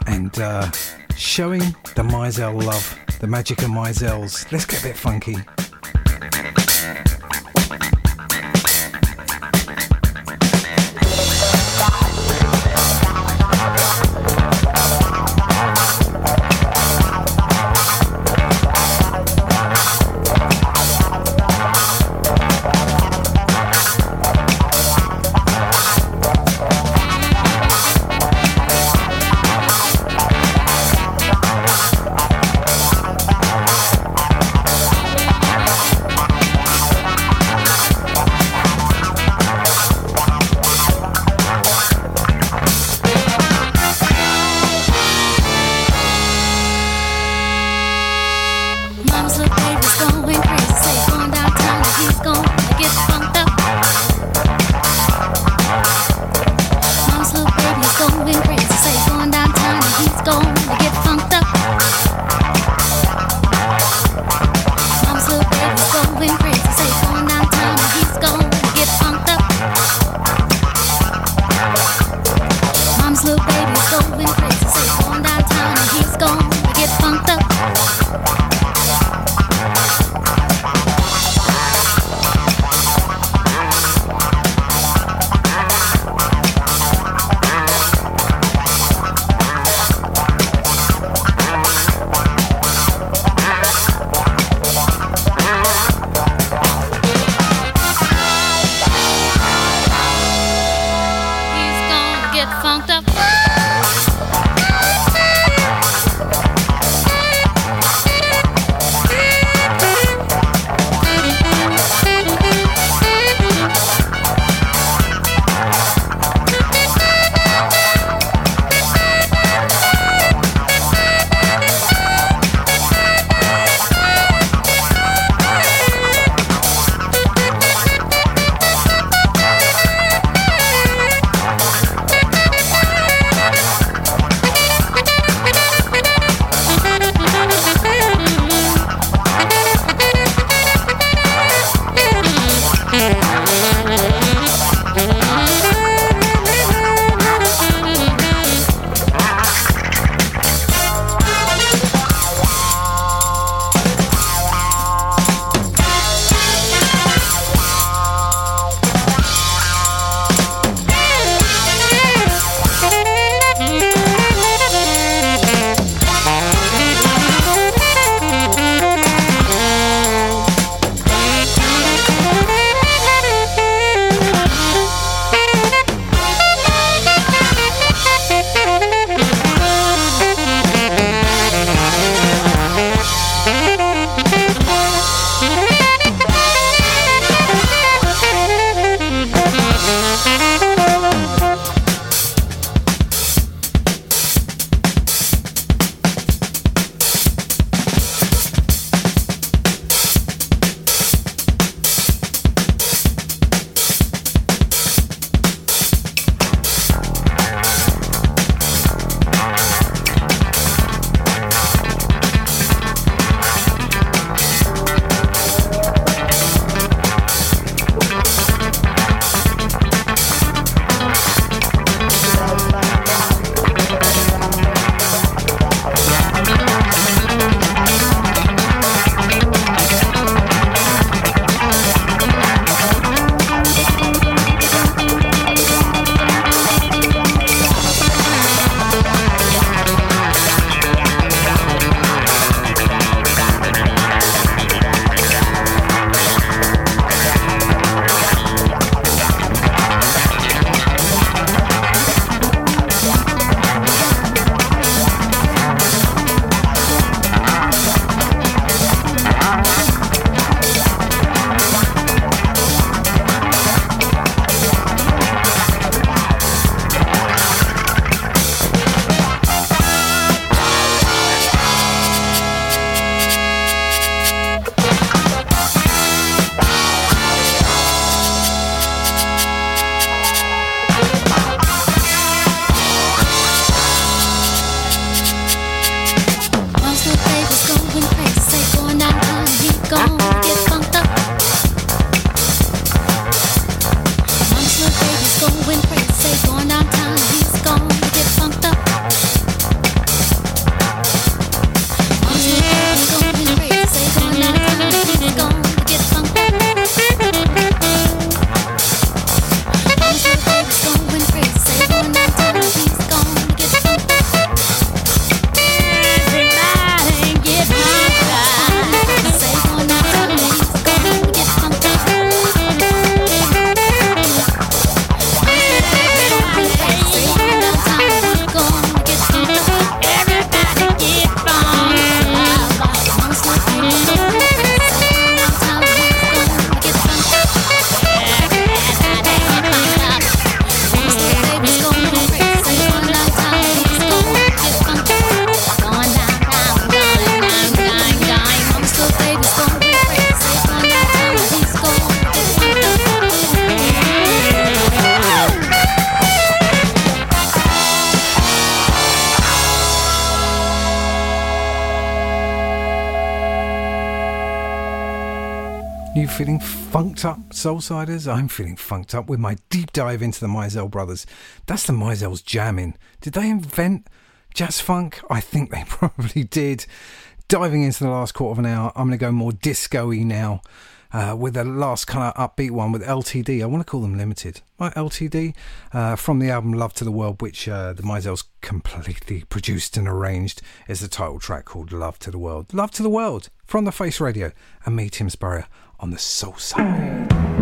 and uh, showing the Mizell love, the magic of Mizells. Let's get a bit funky. Soulsiders? I'm feeling funked up with my deep dive into the Mizell brothers. That's the Mizell's jamming. Did they invent jazz funk? I think they [LAUGHS] probably did. Diving into the last quarter of an hour, I'm going to go more disco-y now. Uh, with the last kind of upbeat one with LTD. I want to call them limited. Right, LTD uh, from the album Love to the World, which uh, the Mizells completely [LAUGHS] produced and arranged, is the title track called Love to the World. Love to the World from the Face Radio and me, Tim Spurrier, on the Soulside.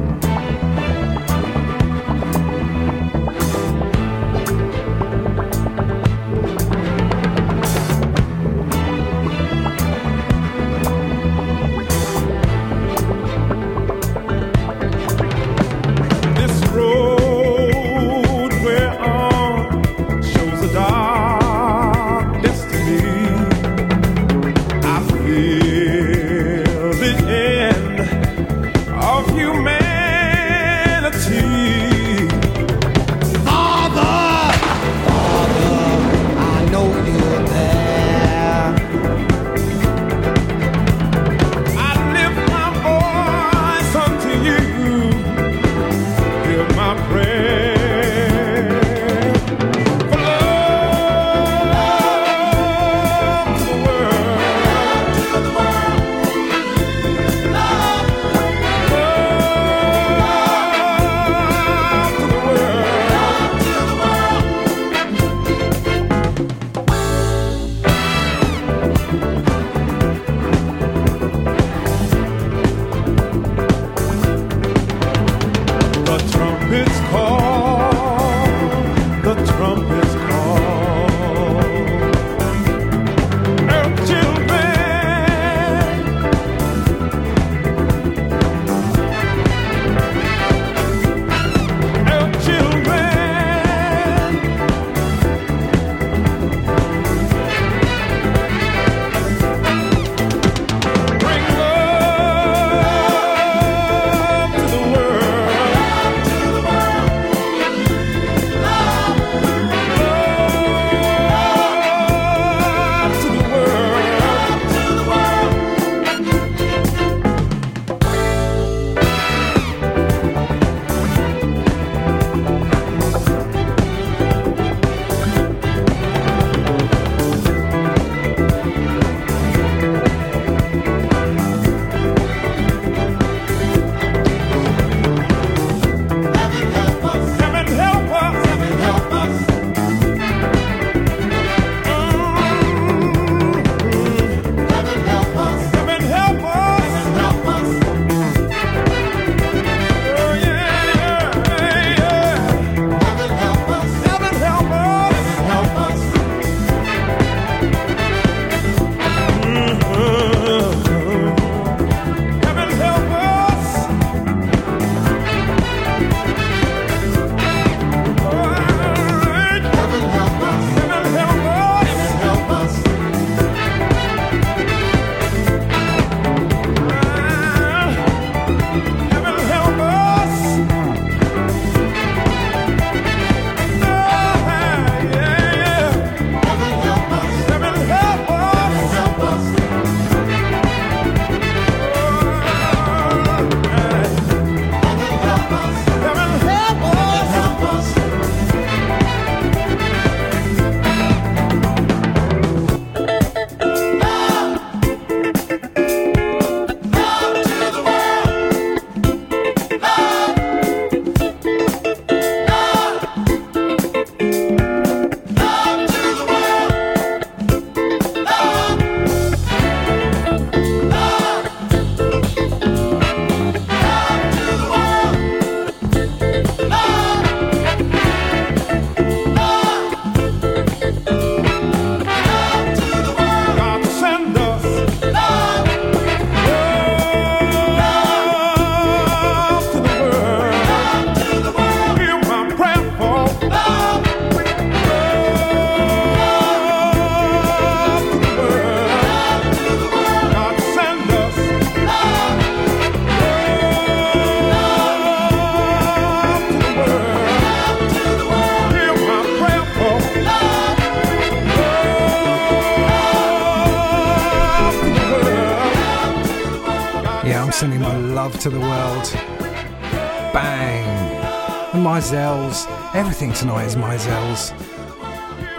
Tonight is Mizells.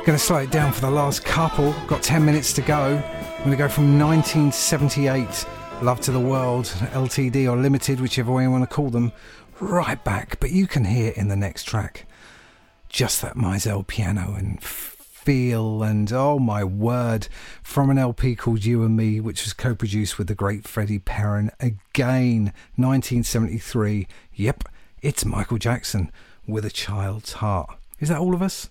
Gonna slow it down for the last couple. Got 10 minutes to go. I'm gonna go from 1978, Love to the World, LTD or Limited, whichever way you want to call them, right back. But you can hear in the next track just that Mizell piano and feel and oh my word from an LP called You and Me which was co-produced with the great Freddie Perren again 1973 yep it's Michael Jackson with a child's heart. Is that all of us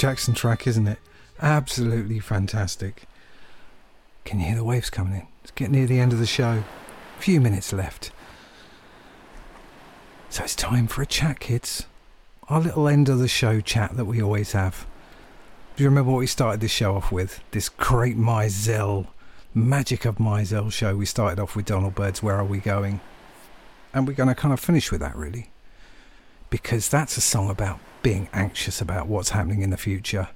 Jackson track, isn't it? Absolutely fantastic. Can you hear the waves coming in? It's getting near the end of the show. A few minutes left. So it's time for a chat, kids. Our little end of the show chat that we always have. Do you remember what we started this show off with? This great Mizell, magic of Mizell show. We started off with Donald Byrd's Where Are We Going? And we're going to kind of finish with that, really because that's a song about being anxious about what's happening in the future.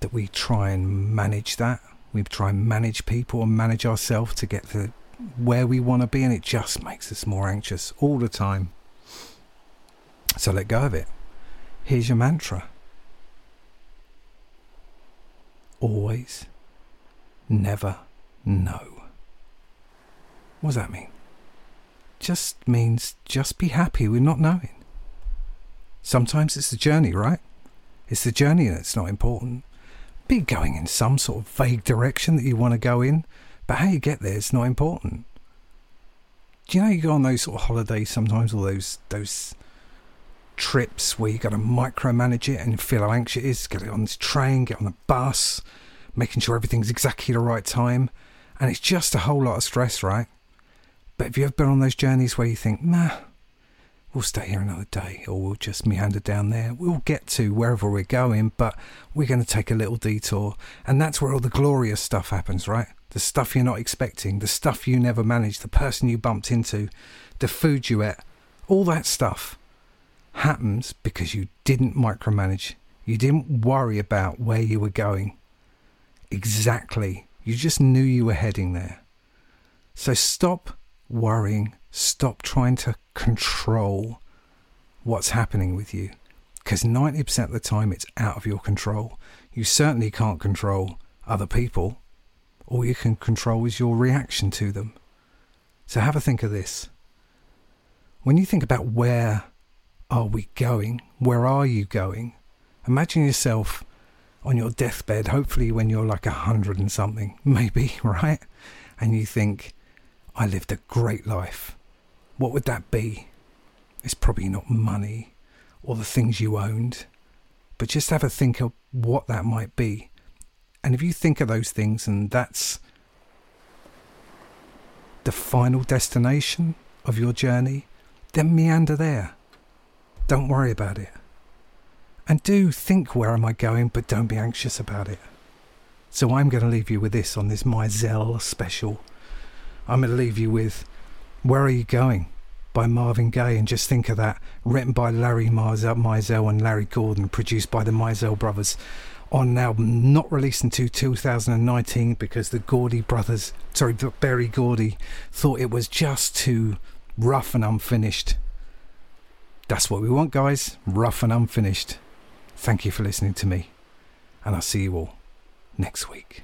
That we try and manage that. We try and manage people and manage ourselves to get to where we want to be, and it just makes us more anxious all the time. So let go of it. Here's your mantra always, never, no. What does that mean? just means just be happy with not knowing. Sometimes it's the journey, right? It's the journey that's not important. Be going in some sort of vague direction that you want to go in, but how you get there is not important. Do you know you go on those sort of holidays sometimes, or those those trips where you got to micromanage it and feel how anxious it is, get it on this train, get on the bus, making sure everything's exactly the right time, and it's just a whole lot of stress, right? But have you ever been on those journeys where you think, nah, we'll stay here another day, or we'll just meander down there. We'll get to wherever we're going, but we're going to take a little detour. And that's where all the glorious stuff happens, right? The stuff you're not expecting, the stuff you never managed, the person you bumped into, the food you ate, all that stuff happens because you didn't micromanage. You didn't worry about where you were going. Exactly. You just knew you were heading there. So stop worrying, stop trying to control what's happening with you. Because 90% of the time it's out of your control. You certainly can't control other people. All you can control is your reaction to them. So have a think of this. When you think about where are we going? Where are you going? Imagine yourself on your deathbed, hopefully when you're like a hundred and something, [LAUGHS] maybe, right? And you think, I lived a great life. What would that be? It's probably not money or the things you owned, but just have a think of what that might be. And if you think of those things and that's the final destination of your journey, then meander there. Don't worry about it. And do think where am I going, but don't be anxious about it. So I'm going to leave you with this on this Mizell special. I'm going to leave you with Where Are You Going by Marvin Gaye and just think of that. Written by Larry Mizell and Larry Gordon, produced by the Mizell brothers on an album not released until 2019 because the Gordy brothers, sorry, Berry Gordy, thought it was just too rough and unfinished. That's what we want, guys. Rough and unfinished. Thank you for listening to me, and I'll see you all next week.